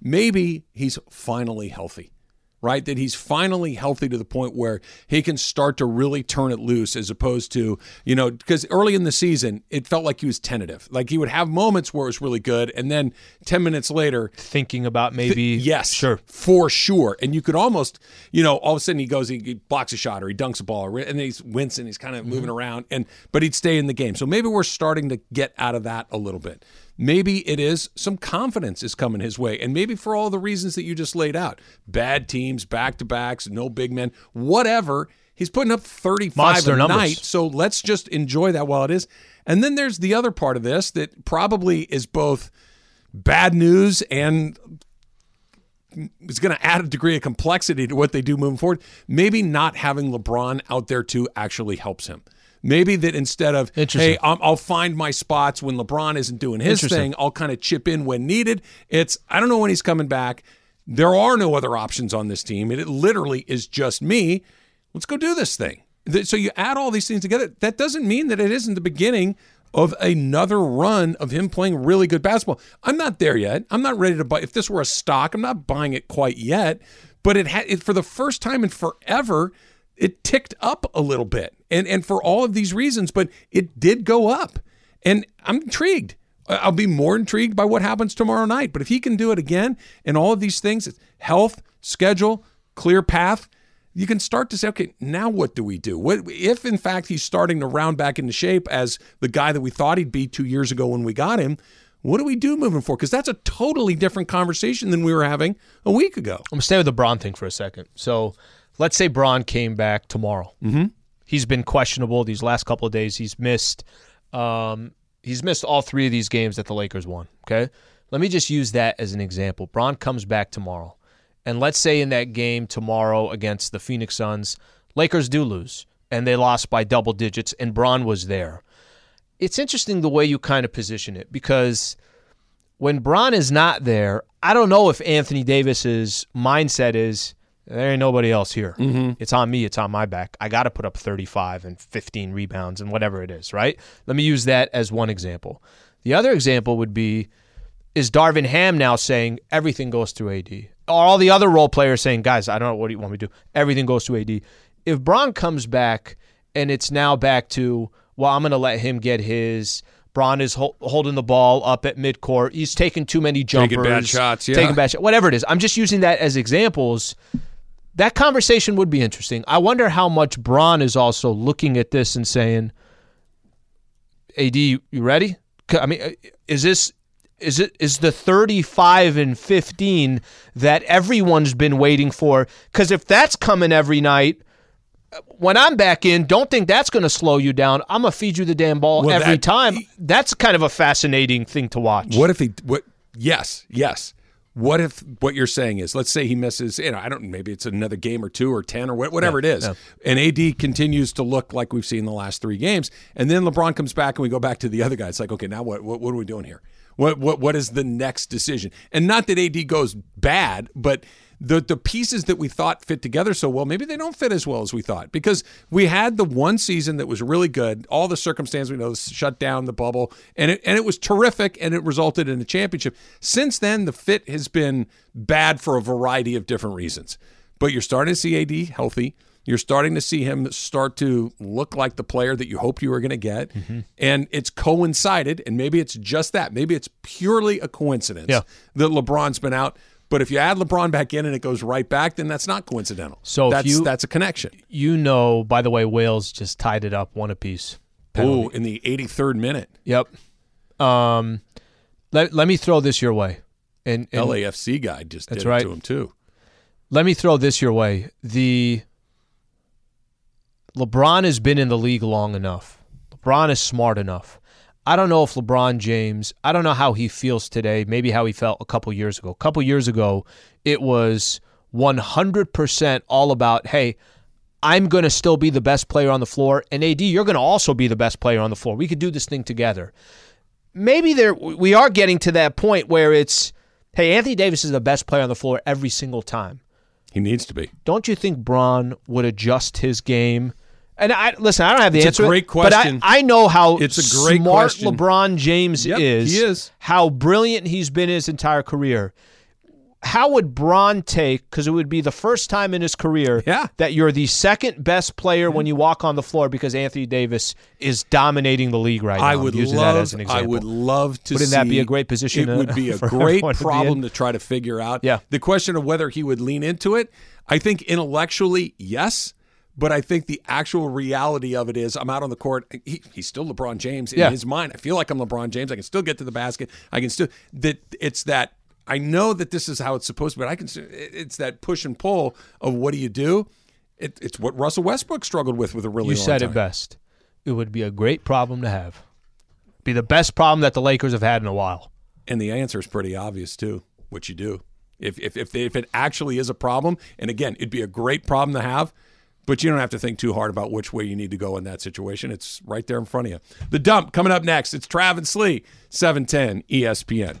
Maybe he's finally healthy right? That he's finally healthy to the point where he can start to really turn it loose as opposed to, you know, because early in the season, it felt like he was tentative. Like he would have moments where it was really good. And then 10 minutes later, Thinking about maybe. yes, Sure. for sure. And you could almost, you know, all of a sudden he goes, he, blocks a shot or he dunks a ball, or, and he's wincing, he's kind of Mm-hmm. moving around, and but he'd stay in the game. So maybe we're starting to get out of that a little bit. Maybe it is some confidence is coming his way, and maybe for all the reasons that you just laid out, bad teams, back to backs, no big men, whatever. He's putting up 35 Monster a numbers. night, so let's just enjoy that while it is. And then there's the other part of this that probably is both bad news and is going to add a degree of complexity to what they do moving forward. Maybe not having LeBron out there too actually helps him. Maybe that instead of hey, I'm, I'll find my spots when LeBron isn't doing his thing, I'll kind of chip in when needed. It's I don't know when he's coming back. There are no other options on this team. It, it literally is just me. Let's go do this thing. So you add all these things together. That doesn't mean that it isn't the beginning of another run of him playing really good basketball. I'm not there yet. I'm not ready to buy. If this were a stock, I'm not buying it quite yet. But it had it for the first time in forever. It ticked up a little bit, and and for all of these reasons, but it did go up, and I'm intrigued. I'll be more intrigued by what happens tomorrow night. But if he can do it again, and all of these things, health, schedule, clear path, you can start to say, okay, now what do we do? What if, in fact, he's starting to round back into shape as the guy that we thought he'd be two years ago when we got him? What do we do moving forward? Because that's a totally different conversation than we were having a week ago. I'm gonna stay with the Bron thing for a second. So, let's say Bron came back tomorrow. Mm-hmm. He's been questionable these last couple of days. He's missed. Um, he's missed all three of these games that the Lakers won. Okay, let me just use that as an example. Bron comes back tomorrow, and let's say in that game tomorrow against the Phoenix Suns, Lakers do lose, and they lost by double digits, and Bron was there. It's interesting the way you kind of position it because when Bron is not there, I don't know if Anthony Davis's mindset is there ain't nobody else here. Mm-hmm. It's on me. It's on my back. I got to put up 35 and 15 rebounds and whatever it is, right? Let me use that as one example. The other example would be is Darvin Ham now saying everything goes through AD? All the other role players saying, guys, I don't know what do you want me to do? Everything goes through AD. If Bron comes back and it's now back to, well, I'm going to let him get his. Bron is hol- holding the ball up at midcourt. He's taking too many jumpers. Taking bad shots, yeah. Taking bad shots. Whatever it is. I'm just using that as examples. That conversation would be interesting. I wonder how much Bron is also looking at this and saying, AD, you ready? I mean, uh, is this is it is the 35 and 15 that everyone's been waiting for? Because if that's coming every night, uh, when I'm back in, don't think that's going to slow you down. I'm gonna feed you the damn ball Well, every that- time. That's kind of a fascinating thing to watch. What if he? What? Yes, yes. What if what you're saying is, let's say he misses, you know, I don't, maybe it's another game or two or ten or wha- whatever it is, and AD continues to look like we've seen the last three games, and then LeBron comes back and we go back to the other guy. It's like, okay, now what? What, what are we doing here? What what what is the next decision? And not that AD goes bad, but the the pieces that we thought fit together so well, maybe they don't fit as well as we thought because we had the one season that was really good. All the circumstances we know, shut down the bubble, and it and it was terrific, and it resulted in a championship. Since then, the fit has been bad for a variety of different reasons. But you're starting to see AD healthy. You're starting to see him start to look like the player that you hoped you were going to get. Mm-hmm. And it's coincided, and maybe it's just that. Maybe it's purely a coincidence Yeah. that LeBron's been out. But if you add LeBron back in and it goes right back, then that's not coincidental. So that's you- that's a connection. you know, by the way, Wales just tied it up one apiece. Oh, in the 83rd minute, Yep. Um, let, let me throw this your way. And, and LAFC guy just That's did right. it to him too. let me throw this your way. The LeBron has been in the league long enough. LeBron is smart enough. I don't know if LeBron James, I don't know how he feels today, maybe how he felt a couple years ago. A couple years ago, it was 100% all about, hey, I'm going to still be the best player on the floor, and AD, you're going to also be the best player on the floor. We could do this thing together. Maybe there we are getting to that point where it's, hey, Anthony Davis is the best player on the floor every single time He needs to be. don't you think Bron would adjust his game? And I listen, I don't have the It's a answer. great But question. I, I know how It's a great smart question. LeBron James Yep, is. he is. How brilliant he's been his entire career. how would Bron take? Because it would be the first time in his career Yeah. that you're the second best player when you mm-hmm. walk on the floor because Anthony Davis is dominating the league right now. I I'm would using love. that as an example. I would love to. Wouldn't that be a great position, It would be a great everyone to problem to try to figure out. Yeah. The question of whether he would lean into it, I think intellectually, yes. But I think the actual reality of it is, I'm out on the court. He, he's still LeBron James in Yeah. his mind. I feel like I'm LeBron James. I can still get to the basket. I can still that. It's that I know that this is how it's supposed to be. But I can. It's that push and pull of what do you do. It, it's what Russell Westbrook struggled with with a really You said time. it best. It would be a great problem to have. Be the best problem that the Lakers have had in a while. And the answer is pretty obvious too. What you do, if if if, if it actually is a problem, and again, it'd be a great problem to have, but you don't have to think too hard about which way you need to go in that situation. It's right there in front of you. The dump coming up next. It's Travis Lee, seven ten E ESPN.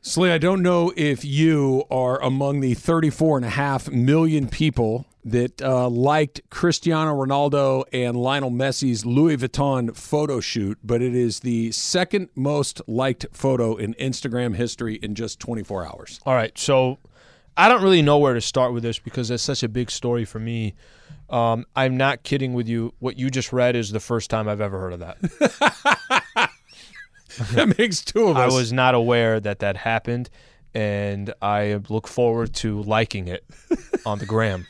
Slee, I don't know if you are among the 34 and a half million people that uh, liked Cristiano Ronaldo and Lionel Messi's Louis Vuitton photo shoot, but it is the second most liked photo in Instagram history in just 24 hours. All right, so I don't really know where to start with this because it's such a big story for me. Um, I'm not kidding with you. What you just read is the first time I've ever heard of that. that makes two of us. I was not aware that that happened, and I look forward to liking it on the gram.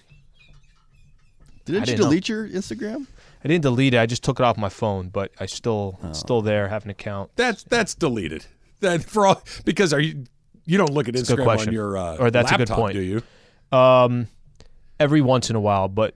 Didn't you didn't know. delete your Instagram? I didn't delete it. I just took it off my phone, but I still it's still there. Have an account. That's that's deleted. That for all because are you you don't look at a good Instagram on your uh, Or that's a good point. do you? Um, every once in a while, but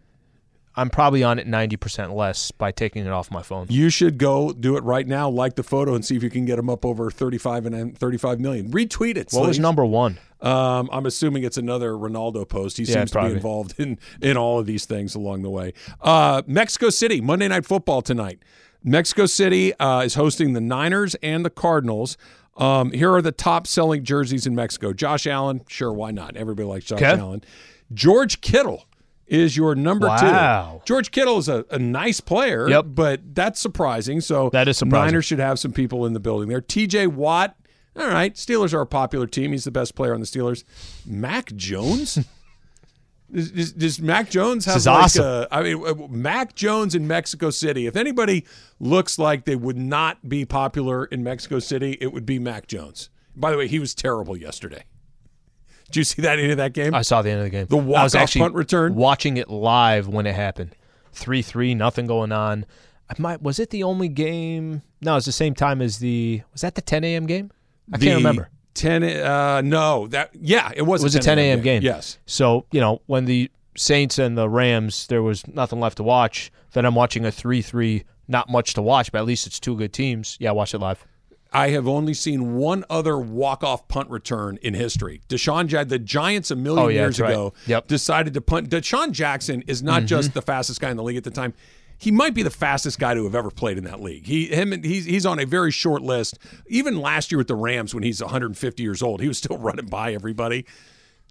I'm probably on it ninety percent less by taking it off my phone. You should go do it right now. Like the photo and see if you can get them up over 35 and 35 million. Retweet it. What was number one? Um, I'm assuming it's another Ronaldo post. He Yeah, seems to be involved in in all of these things along the way. Uh, Mexico City Monday Night Football tonight. Mexico City uh, is hosting the Niners and the Cardinals. Um, here are the top selling jerseys in Mexico. Josh Allen, sure, why not? Everybody likes Josh Okay. Allen. George Kittle is your number Wow. two. George Kittle is a, a nice player, Yep. but that's surprising. So That is surprising. Niners should have some people in the building there. TJ Watt. All right, Steelers are a popular team. He's the best player on the Steelers. Mac Jones. Does, does, does Mac Jones have This is like awesome. a, I mean, uh, Mac Jones in Mexico City. If anybody looks like they would not be popular in Mexico City, it would be Mac Jones. By the way, he was terrible yesterday. Did you see that end of that game? I saw the end of the game. The walk-off actually punt return? watching it live when it happened. Three three, nothing going on. I might was it the only game? No, it was the same time as the was that the 10 a.m. game? I The can't remember. 10 uh no, that yeah, it was It was a 10 a.m. game. Yes. So you know when the Saints and the Rams, there was nothing left to watch. Then I'm watching a three three. Not much to watch, but at least it's two good teams. Yeah, watch it live. I have only seen one other walk-off punt return in history. DeSean Jackson, the Giants a million Oh, yeah, years that's right. ago, Yep. decided to punt. DeSean Jackson is not just the fastest guy in the league at the time. He might be the fastest guy to have ever played in that league. He, him, he's he's on a very short list. Even last year with the Rams, when he's 150 years old, he was still running by everybody.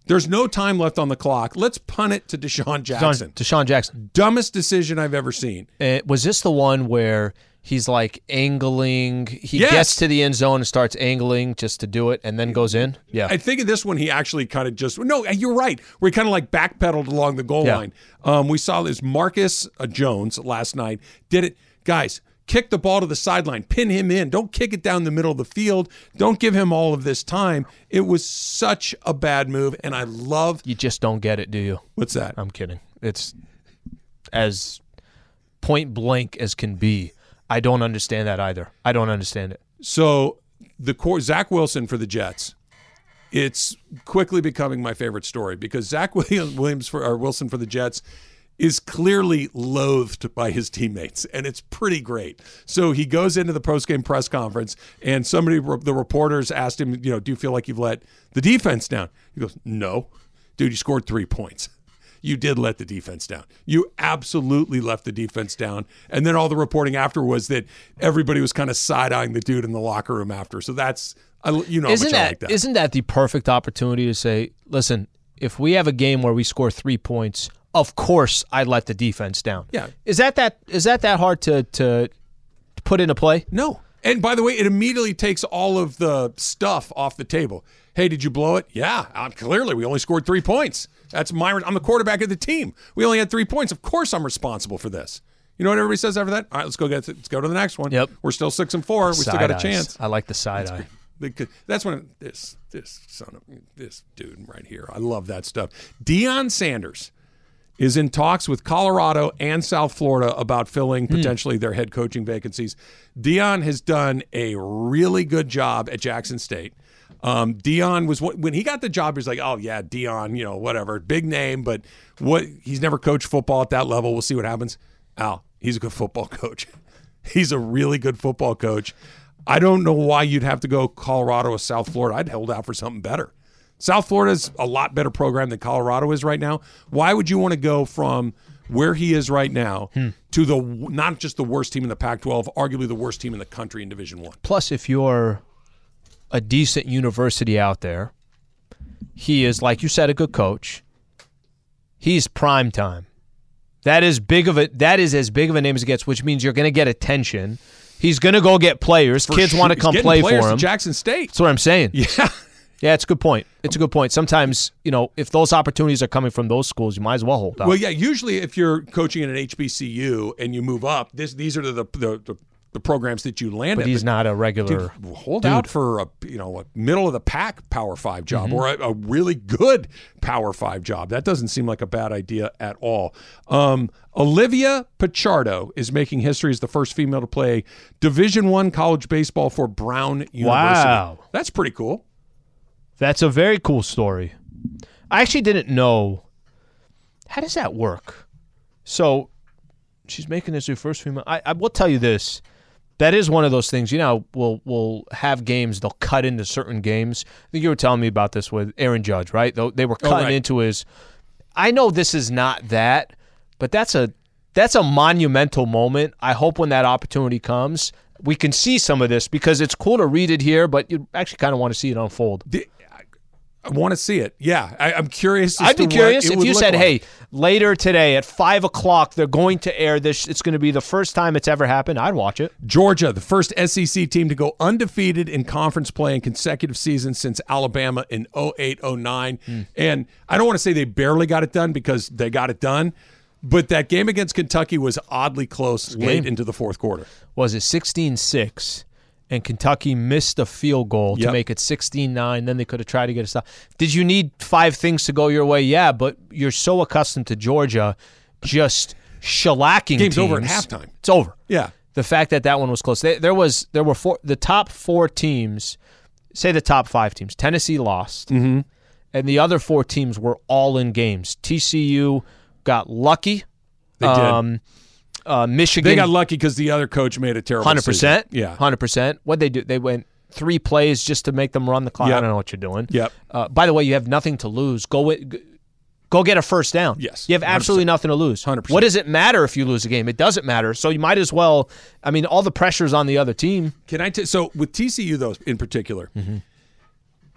There's no time left on the clock. Let's punt it to DeSean Jackson. DeSean, DeSean Jackson. Dumbest decision I've ever seen. Uh, was this the one where he's like angling? He Yes. gets to the end zone and starts angling just to do it, and then goes in. Yeah, I think in this one he actually kind of just no. You're right. Where he kind of like backpedaled along the goal Yeah. line. Um, we saw this Marcus uh, Jones last night did it, guys. Kick the ball to the sideline, pin him in. Don't kick it down the middle of the field. Don't give him all of this time. It was such a bad move, and I love you just don't get it, do you? what's that? I'm kidding. It's as point blank as can be. I don't understand that either. I don't understand it. So the core Zach Wilson for the Jets. It's quickly becoming my favorite story because Zach Williams, for or Wilson for the Jets is clearly loathed by his teammates, and it's pretty great. So he goes into the postgame press conference, and somebody, the reporters asked him, you know, do you feel like you've let the defense down? He goes, no. Dude, you scored three points. You did let the defense down. You absolutely left the defense down. And then all the reporting after was that everybody was kind of side eyeing the dude in the locker room after. So that's, you know, isn't much I that, like that. isn't that the perfect opportunity to say, listen, if we have a game where we score three points, of course I let the defense down. Yeah. Is that that is that that hard to to put into play? No. And by the way, it immediately takes all of the stuff off the table. Hey, did you blow it? Yeah, uh, clearly we only scored three points. That's my. I'm the quarterback of the team. We only had three points. Of course, I'm responsible for this. You know what everybody says after that? All right, let's go get. Let's go to the next one. Yep. We're still six and four. We still got a eyes. chance. I like the side eye. Because that's when this this son of this dude right here. I love that stuff. Deion Sanders is in talks with Colorado and South Florida about filling hmm. potentially their head coaching vacancies. Deion has done a really good job at Jackson State. Um, Deion was when he got the job. He was like, "Oh yeah, Deion, you know, whatever, big name, but what? He's never coached football at that level. We'll see what happens." Al, he's a good football coach. He's a really good football coach. I don't know why you'd have to go Colorado or South Florida. I'd hold out for something better. South Florida's a lot better program than Colorado is right now. Why would you want to go from where he is right now to the not just the worst team in the Pac-12, arguably the worst team in the country in Division One? Plus, if you're a decent university out there, he is, like you said, a good coach. He's prime time. That is big of a that is as big of a name as it gets, which means you're going to get attention. He's going to go get players. For Kids sure. want to come play for to him. Jackson State. That's what I'm saying. Yeah. Yeah, it's a good point. It's a good point. Sometimes, you know, if those opportunities are coming from those schools, you might as well hold out. Well, yeah. Usually, if you're coaching at an HBCU and you move up, this these are the the, the, the programs that you land but at. he's not a regular. Dude, hold dude. out for a you know a middle of the pack Power Five job Mm-hmm. or a, a really good Power Five job. That doesn't seem like a bad idea at all. Um, Olivia Pichardo is making history as the first female to play Division One college baseball for Brown University. Wow. that's pretty cool. That's a very cool story. I actually didn't know. How does that work? So she's making this her first female. I, I will tell you this. That is one of those things. You know, we'll we'll have games. They'll cut into certain games. I think you were telling me about this with Aaron Judge, right? They were Oh, cutting right. into his. I know this is not that, but that's a that's a monumental moment. I hope when that opportunity comes, we can see some of this because it's cool to read it here, but you actually kind of want to see it unfold. The- I, want to see it. Yeah, I, I'm curious. I'd be curious it if you said, like. "Hey, later today at five o'clock, they're going to air this. It's going to be the first time it's ever happened." I'd watch it. Georgia, the first SEC team to go undefeated in conference play in consecutive seasons since Alabama in 08 09. Hmm. And I don't want to say they barely got it done because they got it done, but that game against Kentucky was oddly close late into the fourth quarter. Was it 16-6, and Kentucky missed a field goal to make it 16-9. Then they could have tried to get a stop. Did you need five things to go your way? Yeah, but you're so accustomed to Georgia just shellacking. Game's over at teams. halftime. It's over. Yeah. the fact that that one was close. They, there was there were four the top four teams, say the top five teams. Tennessee lost, Mm-hmm. and the other four teams were all in games. TCU got lucky. They did. Um, uh, Michigan They got lucky because the other coach made a terrible hundred percent. Yeah. hundred percent. What they do? They went three plays just to make them run the clock. I don't know what you're doing. Yep. Uh, by the way, you have nothing to lose. Go wi- g- Go get a first down. Yes, You have 100%. absolutely nothing to lose. 100%. What does it matter if you lose a game? It doesn't matter. So you might as well. I mean, all the pressure's on the other team. Can I? T- so with TCU though, in particular, Mm-hmm.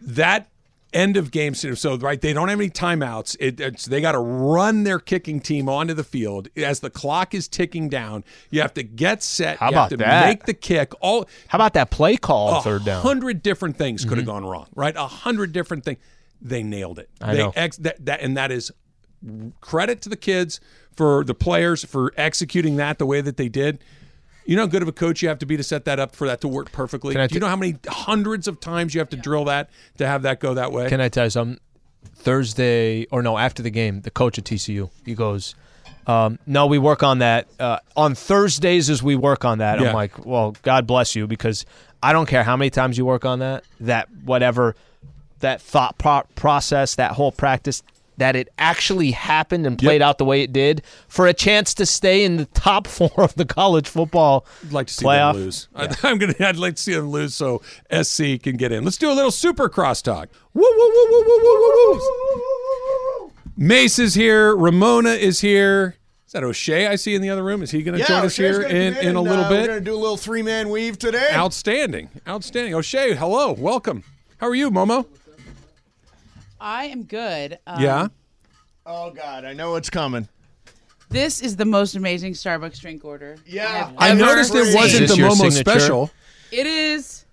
that end of game. So right, they don't have any timeouts. It, it's they got to run their kicking team onto the field as the clock is ticking down. You have to get set. How you have about to that? Make the kick. All How about that play call third down? hundred different things could have mm-hmm. gone wrong. Right, a hundred different things. They nailed it. I they know. Ex- that, that and that is credit to the kids for the players for executing that the way that they did. You know how good of a coach you have to be to set that up for that to work perfectly. Can I Do you know how many hundreds of times you have to drill that to have that go that way? Can I tell you something? Thursday or no, after the game, the coach at TCU he goes, um, "No, we work on that uh, on Thursdays. As we work on that, Yeah. I'm like, well, God bless you because I don't care how many times you work on that. That whatever, that thought pro- process, that whole practice, that it actually happened and played out the way it did for a chance to stay in the top four of the college football I'd like to see playoff. them lose. I, I'm gonna. I'd like to see them lose so SC can get in. Let's do a little super crosstalk. Woo woo woo woo woo woo woo woo. Mace is here. Ramona is here. Is that O'Shea? I see in the other room. Is he going to Yeah, join us here gonna in, in a and, little uh, We're going to do a little three man weave today. Outstanding, outstanding. O'Shea, hello, welcome. How are you, Momo? I am good. Um, yeah. Oh, God. I know what's coming. This is the most amazing Starbucks drink order. Yeah. I ever noticed it wasn't the your Momo signature? special. It is.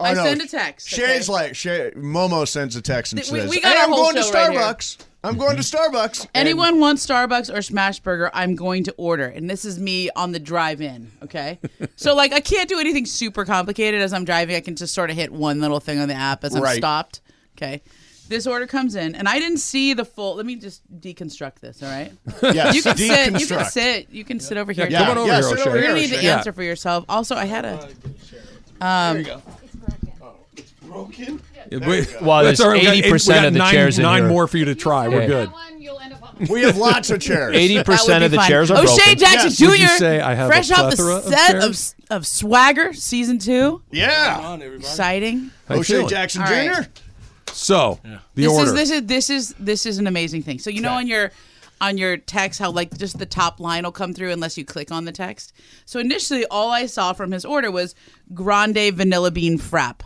Oh, I no. send a text. Shay's okay? like, Shay, Momo sends a text and Th- we- says, we got hey, our I'm whole going to show right here. Starbucks. I'm going to Starbucks. And- Anyone wants Starbucks or Smashburger, I'm going to order. And this is me on the drive in, okay? so, like, I can't do anything super complicated as I'm driving. I can just sort of hit one little thing on the app as I'm Right. stopped, okay? This order comes in, and I didn't see the full. Let me just deconstruct this, all right? Yes, You can sit. You can sit. You can sit over here. Yeah, Come on over yeah, here, over You're here, gonna need the Yeah. answer for yourself. Also, I had a. Um, Broken? We- Well, that's there's all right. We got eight- 80% of the nine, chairs in Nine here. more for you to try. We're Yeah. good. We have lots of chairs. Eighty percent of the fun. chairs are O'Shea broken. Jackson Yes. Jr. Would you say I have a fresh off the plethora of set of, of Swagger season two. Yeah. Exciting. How you O'Shea? Jackson All Jr. right. So the this order. is this is this is this is an amazing thing. So you know on your on your text how like just the top line will come through unless you click on the text. So initially all I saw from his order was grande vanilla bean frap.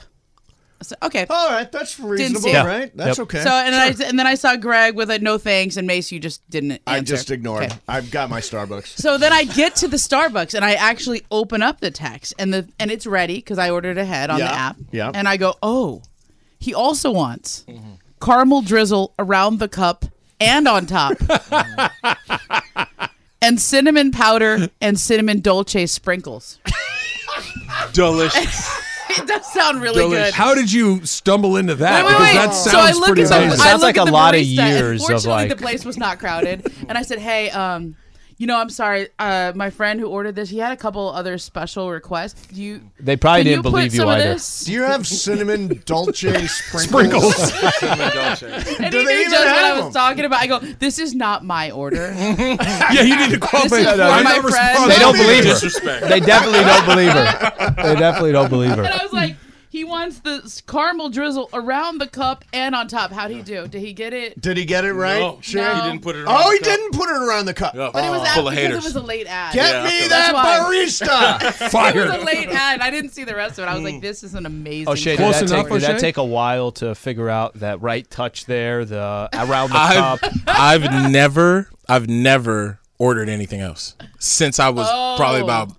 I said, okay. All right. That's reasonable, see. Yeah. right? That's Yep. okay. So and then Sure. I and then I saw Greg with a no thanks and Mace you just didn't answer. I just ignored. Okay. I've got my Starbucks. So then I get to the Starbucks and I actually open up the text and the and it's ready because I ordered ahead on Yeah, the app. yeah. And I go, oh, he also wants caramel drizzle around the cup and on top, and cinnamon powder and cinnamon dolce sprinkles. Delicious. It does sound really good. How did you stumble into that? Wait, wait, because wait. that so sounds I look pretty at the, amazing. I Sounds look like at a the lot of barista, and years of, Fortunately, like- the place was not crowded, and I said, "Hey, um, you know, I'm sorry. Uh, my friend who ordered this, he had a couple other special requests. Do you? They probably can didn't you put believe you some of either. this? Do you have cinnamon dolce sprinkles? And Do he they knew even just what I was them? talking about. I go, this is not my order. yeah, you need to call This is for I my never friend. They don't believe her. Disrespect. They definitely don't believe her. They definitely don't believe and her. I was like, he wants the caramel drizzle around the cup and on top. How'd he do? Did he get it? Did he get it right? No, Sure. No. he didn't put it. around Oh, he cup. didn't put it around the cup. Yeah. But it was Oh. Full of because haters. it was a late ad. Get Yeah, me that That's barista. It was a late ad. I didn't see the rest of it. I was like, mm. this is an amazing. Oh, Shay, did Close that, enough, take, did that take a while to figure out that right touch there, the around the I've, cup? I've never, I've never ordered anything else since I was oh. probably Oh. about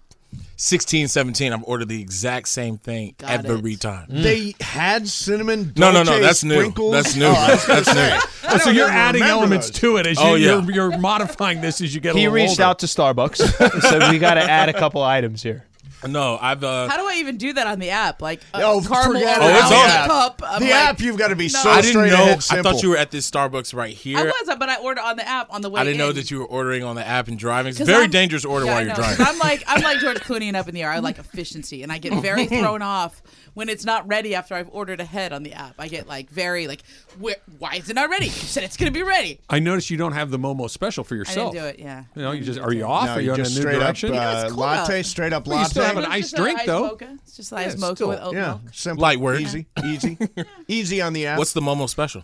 16, 17. I've ordered the exact same thing Got every it. time. Mm. They had cinnamon No, no, no, that's new. sprinkles. That's new. Oh, I That's new. Oh, so you're adding elements those. to it as oh, you, Oh, yeah. you're, you're modifying this as you get a He reached older. out to Starbucks so "We got to add a couple items here." No, I've. Uh, How do I even do that on the app? Like uh, Oh, caramel forget around it. Oh, it's on the cup. I'm The like, app, you've got to be No. so I didn't straight know. ahead I simple. thought you were at this Starbucks right here. I was, but I ordered on the app on the way. I didn't know in. that you were ordering on the app and driving. It's very I'm- dangerous to order Yeah, I while you're know, 'cause driving. I'm like I'm like George Clooney and up in the air. I like efficiency, and I get very thrown off when it's not ready after I've ordered ahead on the app. I get like very like, Where, why is it not ready? You said it's gonna be ready. I noticed you don't have the Momo special for I didn't yourself. do it. Yeah. You know, you just are you off? No, are you, you on a just new straight direction? up know uh, cool latte, about- straight up Well, you latte. still have an It's iced drink, iced though. Mocha. It's just Yeah, iced mocha still- with oat yeah, milk. simple, Light work. easy, easy, easy on the app. What's the Momo special?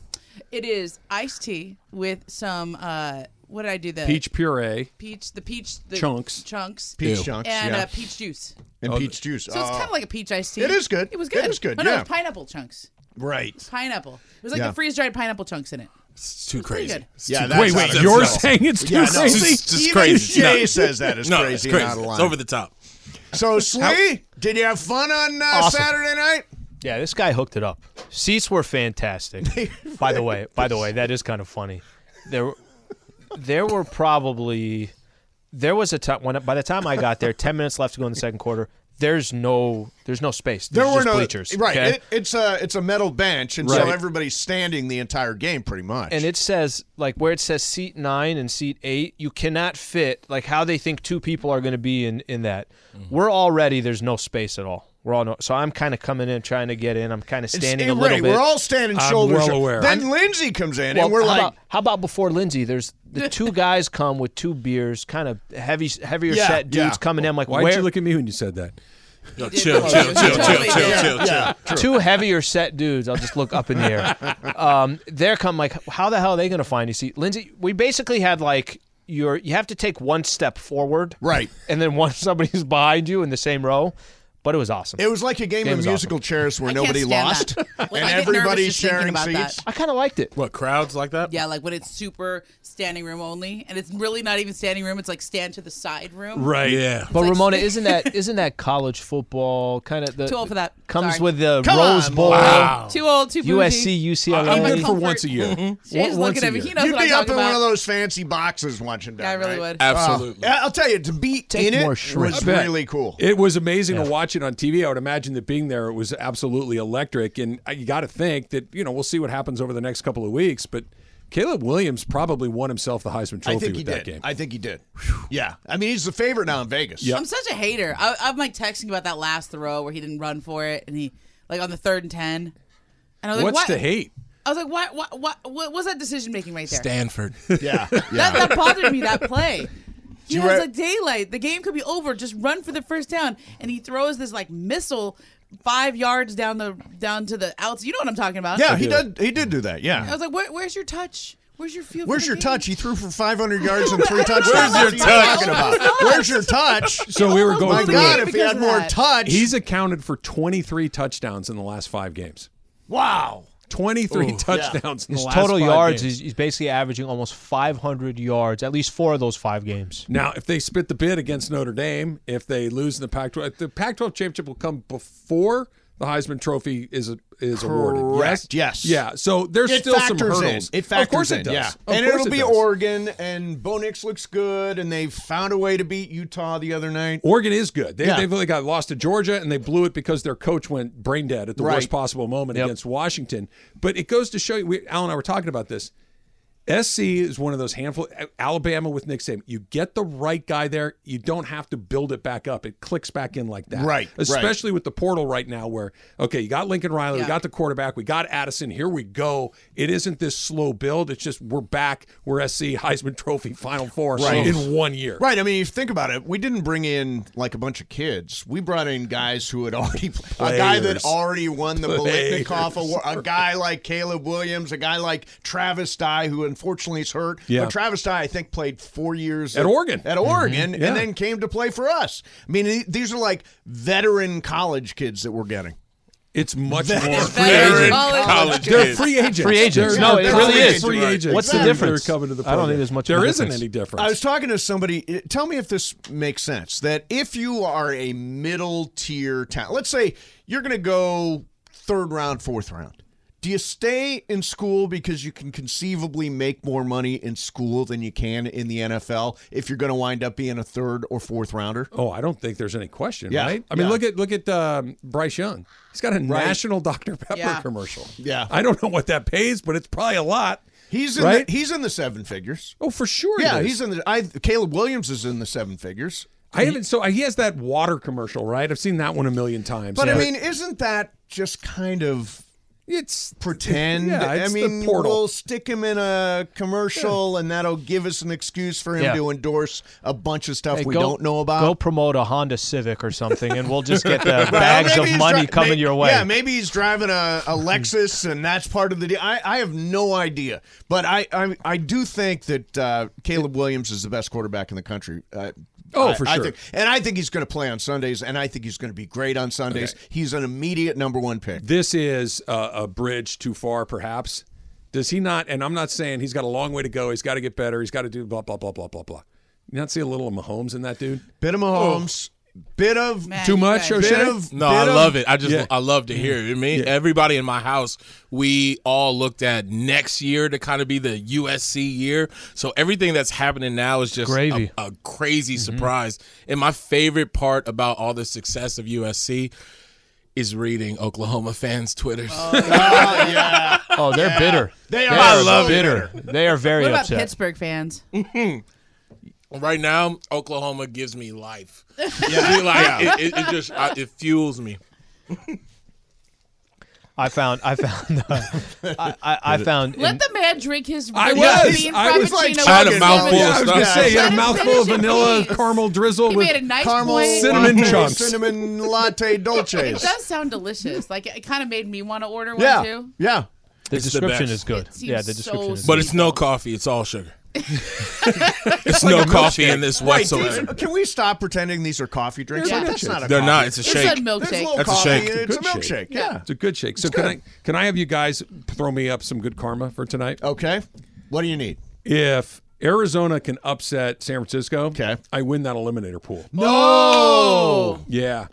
It is iced tea with some. uh What did I do? The Peach puree. peach, the peach the Chunks. chunks, peach Ew. chunks? and yeah. uh, peach juice. and Oh, peach juice. So it's Oh. kind of like a peach iced tea. It is good. It was good. It good. good, Oh, no, yeah. it's pineapple chunks. right. Pineapple. It was like Yeah. the freeze dried pineapple chunks in it. It's too pretty crazy. good. It's Yeah, too that's Wait, out wait, of you're control. saying it's too Yeah, no, crazy? It's just Even crazy. Shay No. says that is no, crazy, it's crazy. and out of It's over the top. So, Slee, did you have fun on uh, Awesome. Saturday night? Yeah, this guy hooked it up. Seats were fantastic. by the way, by the way, that is kind of funny. There, there were probably there was a time when by the time I got there, ten minutes left to go in the second quarter. There's no there's no space. There were just no bleachers. Right. okay? It, it's a it's a metal bench, and so everybody's standing the entire game, pretty much. and it says like where it says seat nine and seat eight, you cannot fit like how they think two people are going to be in in that. Mm-hmm. We're already there's no space at all. We're all know. So I'm kind of coming in, trying to get in. I'm kind of standing a little right, bit. We're all standing I'm shoulder to well shoulder. aware. Then I'm- Lindsay comes in, Well, and we're how like, about, how about before Lindsay? There's the two guys come with two beers, kind of heavy, heavier Yeah, set dudes yeah. coming in. I'm like, Why'd where? you look at me when you said that? Yo, did chill, look- chill, he chill, chill, totally chill, did. chill, chill. yeah, two heavier set dudes. I'll just look up in the air. Um, they're come like, how the hell are they going to find you? See, Lindsay, we basically had like your you have to take one step forward, Right. and then once somebody's behind you in the same row. But it was awesome. it was like a game, Game of was musical chairs where I nobody lost, that. and Like, I get nervous everybody's sharing about seats. that. I kind of liked it. What crowds like that? Yeah, like when it's super standing room only, and it's really not even standing room. It's like stand to the side room. Right. Yeah. But like- Ramona, isn't that isn't that college football kind of the Too old for that. comes Sorry. with the Come Rose on, Bowl, Wow. Too old, too bougie. USC, UCLA? I'm good for Comfort. once a year. She's Once looking a at me. year. He knows You'd what I'm be up talking in one of those fancy boxes watching that. Yeah, I really would. Absolutely. Uh, I'll tell you, to be in it was really cool. It was amazing to watch it on TV. I would imagine that being there, it was absolutely electric. And uh, you got to think that you know we'll see what happens over the next couple of weeks. But Caleb Williams probably won himself the Heisman Trophy I think with he that did. game. I think he did. Yeah, I mean he's the favorite now in Vegas. Yep. I'm such a hater. I, I'm like texting about that last throw where he didn't run for it, and he like on the third and ten. And I was like, What's what? to hate? I was like, what? What? What? What was that decision making right there? Stanford. yeah, That, yeah. that bothered me. That play. He you has re- like daylight. The game could be over. Just run for the first down, and he throws this like missile five yards down the down to the outs. You know what I'm talking about? yeah, he did. He did do that. Yeah. I was like, Where, where's your touch? Where's your feel? Where's your game? touch? He threw for 500 yards and three touchdowns. Where's your What are you touch? talking about? Where's your touch? So we were almost going My blew through the God, game if he had more touch, He's accounted for 23 touchdowns in the last five games. wow. 23 touchdowns in the His last total five yards games. is he's basically averaging almost 500 yards, at least four of those five games. Now, if they spit the bid against Notre Dame, if they lose in the Pac-12, the Pac-12 championship will come before the Heisman Trophy is is awarded. Yes, yes. yeah. So there's It still some factors in. hurdles. It factors of course in, it does. yeah. Of and it'll it be does. Oregon, and Bo Nix looks good, and they found a way to beat Utah the other night. Oregon is good. They, Yeah. They've really got lost to Georgia, and they blew it because their coach went brain dead at the Right. worst possible moment Yep. against Washington. But it goes to show you, we, Al and I were talking about this. SC is one of those handful. Alabama with Nick Saban, you get the right guy there, you don't have to build it back up. It clicks back in like that. Right, right. Especially with the portal right now, where okay, you got Lincoln Riley, we got the quarterback, we got Addison. Here we go. It isn't this slow build. It's just we're back. We're SC Heisman Trophy Final Four Right. in one year. Right. I mean, if you think about it, we didn't bring in like a bunch of kids. We brought in guys who had already a guy that already won the Players. Biletnikoff award, a guy like Caleb Williams, a guy like Travis Dye, who unfortunately is hurt. Yeah. But Travis Dye, I think, played four years At Oregon. At Oregon, mm-hmm. Yeah. and then came to play for us. I mean, these are like veteran college kids that we're getting. It's much Veteran more Veteran college college They're free agents. Free agents. They're- No, it really free is. agents. Free agents. What's the difference? They're coming to the I don't think there's much. There isn't difference. any difference. I was talking to somebody. Eh, tell me if this makes sense. That if you are a middle tier talent, let's say you're going to go third round, fourth round. Do you stay in school because you can conceivably make more money in school than you can in the NFL if you're going to wind up being a third or fourth rounder? Oh, I don't think there's any question, Yeah, right? I mean, yeah. look at look at um, Bryce Young. He's got a national Dr Pepper Yeah. commercial. Yeah. I don't know what that pays, but it's probably a lot. He's in Right? the, he's in the seven figures. Oh, for sure. Yeah, it is. he's in the. I Caleb Williams is in the seven figures. I haven't. So he has that water commercial, right? I've seen that one a million times. But Yeah. I mean, isn't that just kind of it's pretend? Yeah, it's I the mean, portal. we'll stick him in a commercial, and that'll give us an excuse for him Yeah. to endorse a bunch of stuff Hey, we go- don't know about. Go promote a Honda Civic or something, and we'll just get the Well, bags of money dri- coming may- your way. Yeah, maybe he's driving a, a Lexus, and that's part of the deal. I, I have no idea, but I I, I do think that uh, Caleb Williams is the best quarterback in the country. Uh, Oh, I- for I sure. think- and I think he's going to play on Sundays, and I think he's going to be great on Sundays. He's an immediate number one pick. this is a, a bridge too far, perhaps. Does he not? And I'm not saying he's got a long way to go. He's got to get better. He's got to do blah blah blah blah blah blah. You not see a little of Mahomes in that dude? Bit of Mahomes, bit of Man, Too much, guys- O'Shea? bit of No, bit I of- love it. I just Yeah. I love to hear it. I mean, everybody in my house, we all looked at next year to kind of be the USC year. So everything that's happening now is just Gravy. A, a crazy mm-hmm. surprise. And my favorite part about all the success of USC is reading Oklahoma fans' Twitters. Oh yeah, oh, oh, they're bitter. They They are are so love it. bitter. They are very What about upset. Pittsburgh fans? Mm-hmm. Right now, Oklahoma gives me life. Yeah, like it, it, it just I, it fuels me. I found. I found. Uh, I, I, I found. Let in- the man drink his I was. bean I was frappuccino. like with I had a mouthful cinnamon. of I was stuff. gonna say, you had a mouthful of vanilla peace. caramel drizzle He with made a nice Caramel point. Cinnamon latte, chunks. cinnamon latte dolce. It does sound delicious. Like it kind of made me want to order one Yeah, too. yeah. the It's the description best. is good. It Yeah, the description so is. But good. it's no coffee. It's all sugar. It's no coffee in this Wait, these whatsoever. are- can we stop pretending these are coffee drinks? Yeah. That's not a They're coffee. not. It's a It's shake. a There's a milkshake. little That's a coffee. shake. and It's a milkshake. shake. Yeah. It's a good shake. So can I can I have you guys throw me up some good karma for tonight? Okay. What do you need? If Arizona can upset San Francisco, Okay. I win that eliminator pool. Oh. Yeah,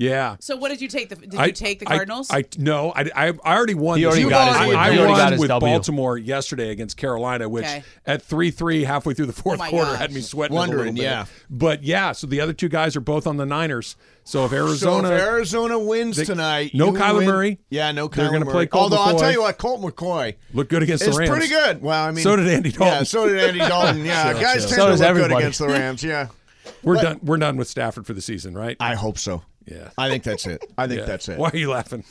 yeah. So what did you take? The did I- you take the Cardinals? I, no, I, I, I already won. He already week. got his I. I He already won got his with W. Baltimore yesterday against Carolina, which Okay. at three three halfway through the fourth my quarter gosh. had me sweating Wondering, a little bit. yeah. But yeah, so the other two guys are both on the Niners. So if So Arizona, if Arizona wins They- tonight, no you Kyler win- Murray. Yeah, no Kyler They're gonna Murray. play Colt Although I'll tell you what, Colt McCoy look good against the Rams. pretty good. Well, I mean, So did Andy Dalton. Yeah, so did Andy Dalton. Yeah, Chill, guys chill. tend So to look good against the Rams. Yeah, We're But- done. We're done with Stafford for the season, right? I hope so. Yeah. I think that's it. I think Yeah. that's it. Why are you laughing?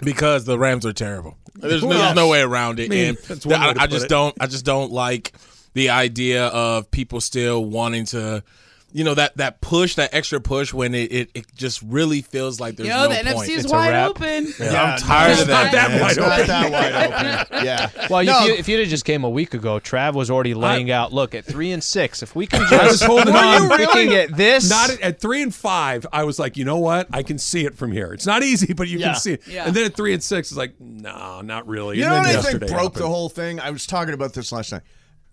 because the Rams are terrible. There's, Well, there's no way around it. I mean, and that's one I, I just it. don't. I just don't like the idea of people still wanting to. You know that that push, that extra push, when it, it, it just really feels like there's Yo, no the point. NFC is It's a wide wrap. open. I'm tired of that. not that wide It's not open. that wide open. Yeah. Well, No. if you if you'd have just came a week ago, Trav was already laying out. Look at three and six. If we can I was just holding Were on. you We can get this. Not at, at three and five. I was like, you know what? I can see it from here. It's not easy, but you Yeah. can see it. Yeah. And then at three and six, it's like, no, not really. You and know then what I think yesterday broke the whole thing? I was talking about this last night.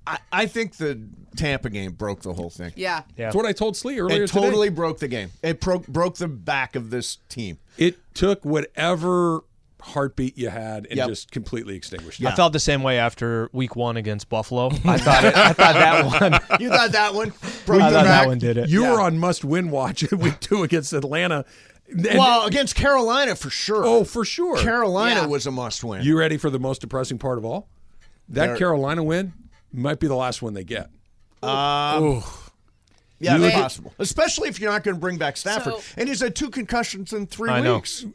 I, I think the Tampa game broke the whole thing. Yeah. Yeah. That's what I told Slee earlier It today. totally broke the game. It broke broke the back of this team. It took whatever heartbeat you had and Yep. just completely extinguished it. I felt the same way after Week One against Buffalo. I thought it, I thought that one. You thought that one broke I the thought back? that one did it. You Yeah. were on must win watch in week two against Atlanta. And- Well, against Carolina for sure. oh, for sure. Carolina Yeah. was a must win. You ready for the most depressing part of all? That They're- Carolina win might be the last one they get. Um, yeah, You- it's possible. Especially if you're not going to bring back Stafford. So- and he's had two concussions in three I know. weeks.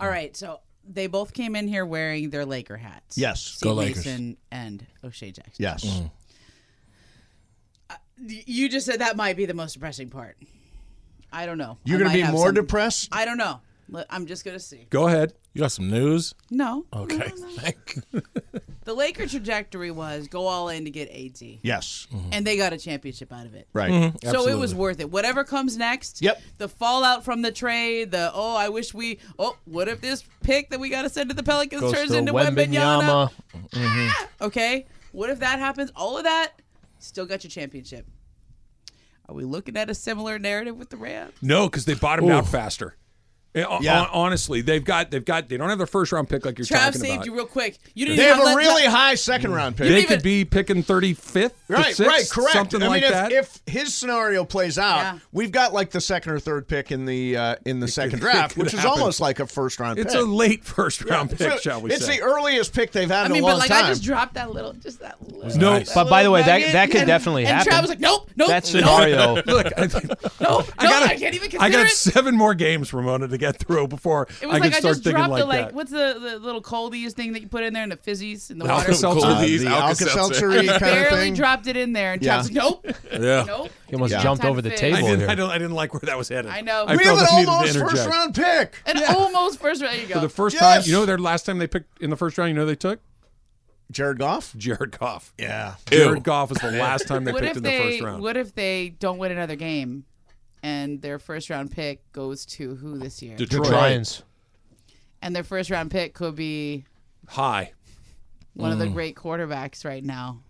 All right. So they both came in here wearing their Laker hats. Yes. Steve Go Lakers. Mason and O'Shea Jackson. Yes. Mm. Uh, y- You just said that might be the most depressing part. I don't know. You're I going might to be have more some- depressed? I don't know. Let- I'm just gonna see. Go ahead. You got some news? No. Okay. Thank you. The Laker trajectory was go all in to get AD, Yes. Mm-hmm. and they got a championship out of it. Right. Mm-hmm. So it was worth it. Whatever comes next. Yep. The fallout from the trade. The oh, I wish we. Oh, what if this pick that we got to send to the Pelicans Goes turns to into Wembanyama? Wembanyama. Mm-hmm. Okay. What if that happens? All of that, still got your championship. Are we looking at a similar narrative with the Rams? No, because they bottomed out faster. Eh, hon- Yeah. honestly, they've got they've got they don't have their first round pick like you're Trav talking saved about. you real quick. You didn't They have a let- really high second round pick. they didn't could even- be picking 35th, Right, 6th, right, correct. something I like mean, if, that. if his scenario plays out, Yeah. we've got like the second or third pick in the uh, in the second draft, could which is almost like a first round pick. it's pick. a late first round pick, So shall we it's say? the earliest pick they've had I in mean, a long but like time. I just dropped that little, just that little. No, that but by the way, that- that could and- definitely and happen. Trav was like, nope, nope, That scenario. Look, I, nope, I can't even consider I got seven more games, Ramona, to get through before It was I like can I start just thinking dropped like the like, that. what's the, the little coldies thing that you put in there and the fizzies and the water? Alka-Seltzer. uh, the Alka-Seltzer. Alka-Seltzer kind of Barely dropped it in there, and Yeah. Trav's like, nope, Yeah. nope. He almost Yeah. jumped over the table I didn't, here. I don't. I didn't like where that was headed. I know. I we have an almost first round pick. And almost first round. There you go. For the first Yes. time, you know, their last time they picked in the first round, you know, they took Jared Goff. Jared Goff. Yeah. Jared Ew. Goff was the last time they what picked in the they first round. what if they don't win another game, and their first round pick goes to who this year? Detroit. Lions. and their first round pick could be High. one of the great quarterbacks right now.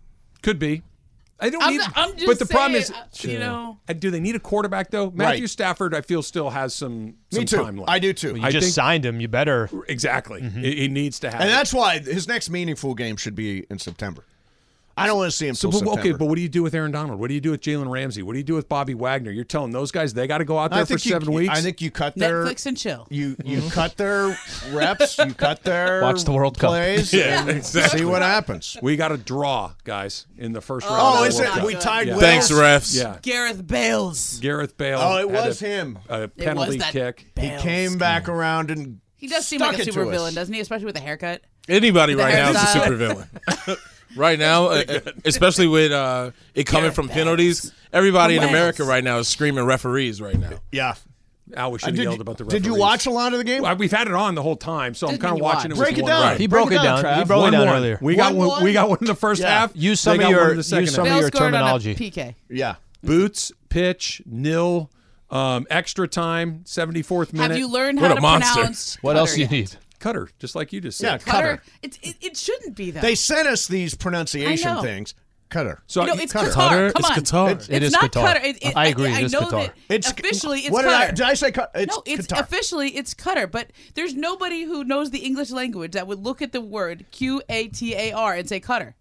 Could be. I don't I'm, need. I'm just but the problem is, saying, uh, you know, uh, do they need a quarterback though? Matthew Right. Stafford, I feel, still has some, some Me too. time left. I do too. You I just think- signed him. You better. Exactly. He, he needs to have. And it. that's why his next meaningful game should be in September. I don't want to see him So, but, okay, but what do you do with Aaron Donald? What do you do with Jalen Ramsey? What do you do with Bobby Wagner? You're telling those guys they got to go out there for think you, seven weeks. I think you cut their Netflix and chill. You you mm-hmm. cut their reps. You cut their Watch the World Cup. plays. Yeah, and exactly. See what happens. we got to draw, guys, in the first oh, round. Oh, of the is it? Cup. We tied Yeah. Thanks, refs. Yeah, Gareth Bales. Gareth Bale. Oh, it was a, him. A penalty that kick. He came back around and He does seem like a it super villain, doesn't he? Especially with a haircut. Anybody The right now is a hairstyle. supervillain. right now, uh, uh, especially with uh, it coming from penalties, everybody in America right now is screaming referees right now. yeah. Al, we should have yelled you- about the referees. Did you watch a lot of the game? Well, we've had it on the whole time, so I'm kind of watching watch? it. Break it down. eye. He broke it it down, down. He Trav. broke it down one. earlier. We got One one. We got one in the first Yeah. half. Use some of got one your in the second use some half. of your terminology. on PK. Yeah. Boots, pitch, nil, um, extra time, 74th minute. Have you learned What how a to monster. pronounce What cutter else do you need? Cutter, just like you just Yeah, said. cutter. Cutter. It's, it, it shouldn't be that. They sent us these pronunciation know. things. Cutter. So no, you- it's Cutter. Qatar. Cutter? Come It's on. Qatar. It's, It is not Qatar. Cutter. It, it, I agree, I, it is know Qatar. that It's officially it's what did I, Qatar. did I say? Cut? It's no, it's Qatar. officially it's Qatar, but there's nobody who knows the English language that would look at the word Q A T A R and say Qatar.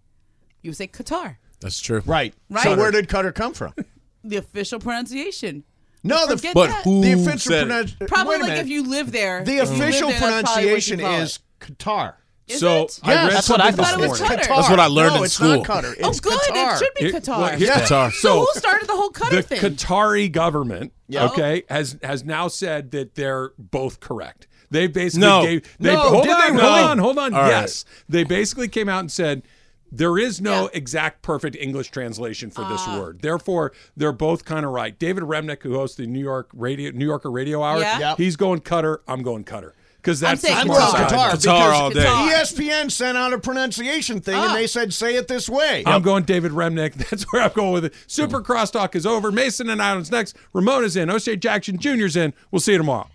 You would say Qatar. That's true. right. Right. So where did Cutter come from? The official pronunciation. No, the Forget But that. who the official said it? pronunciation. Probably like if you live there. the if you live official there, that's probably what you pronunciation call is. Qatar. Is so it? I read That's what I something thought it this was morning. Qatar. Qatar. That's what I learned no, in it's school. not Qatar. Oh, It's good. Qatar. It should be It- Qatar. well, here's- Qatar. So, So who started the whole Qatar the thing? Qatari government, Yeah. okay, has has now said that they're both correct. They basically No. gave they No, hold did on, they hold really? on, hold on. All right. yes. They basically came out and said there is no Yeah. exact perfect English translation for this Ah. word. Therefore, they're both kind of right. David Remnick, who hosts the New York radio New Yorker radio hour, Yeah. Yep. he's going cutter, I'm going cutter. Because I'm that's the saying I'm smart going Qatar. side. Qatar, Qatar all day. ESPN sent out a pronunciation thing Ah. and they said say it this way. I'm going David Remnick. That's where I'm going with it. Super crosstalk is over. Mason and Adams next. Ramon is in. O'Shea Jackson Jr.'s in. We'll see you tomorrow.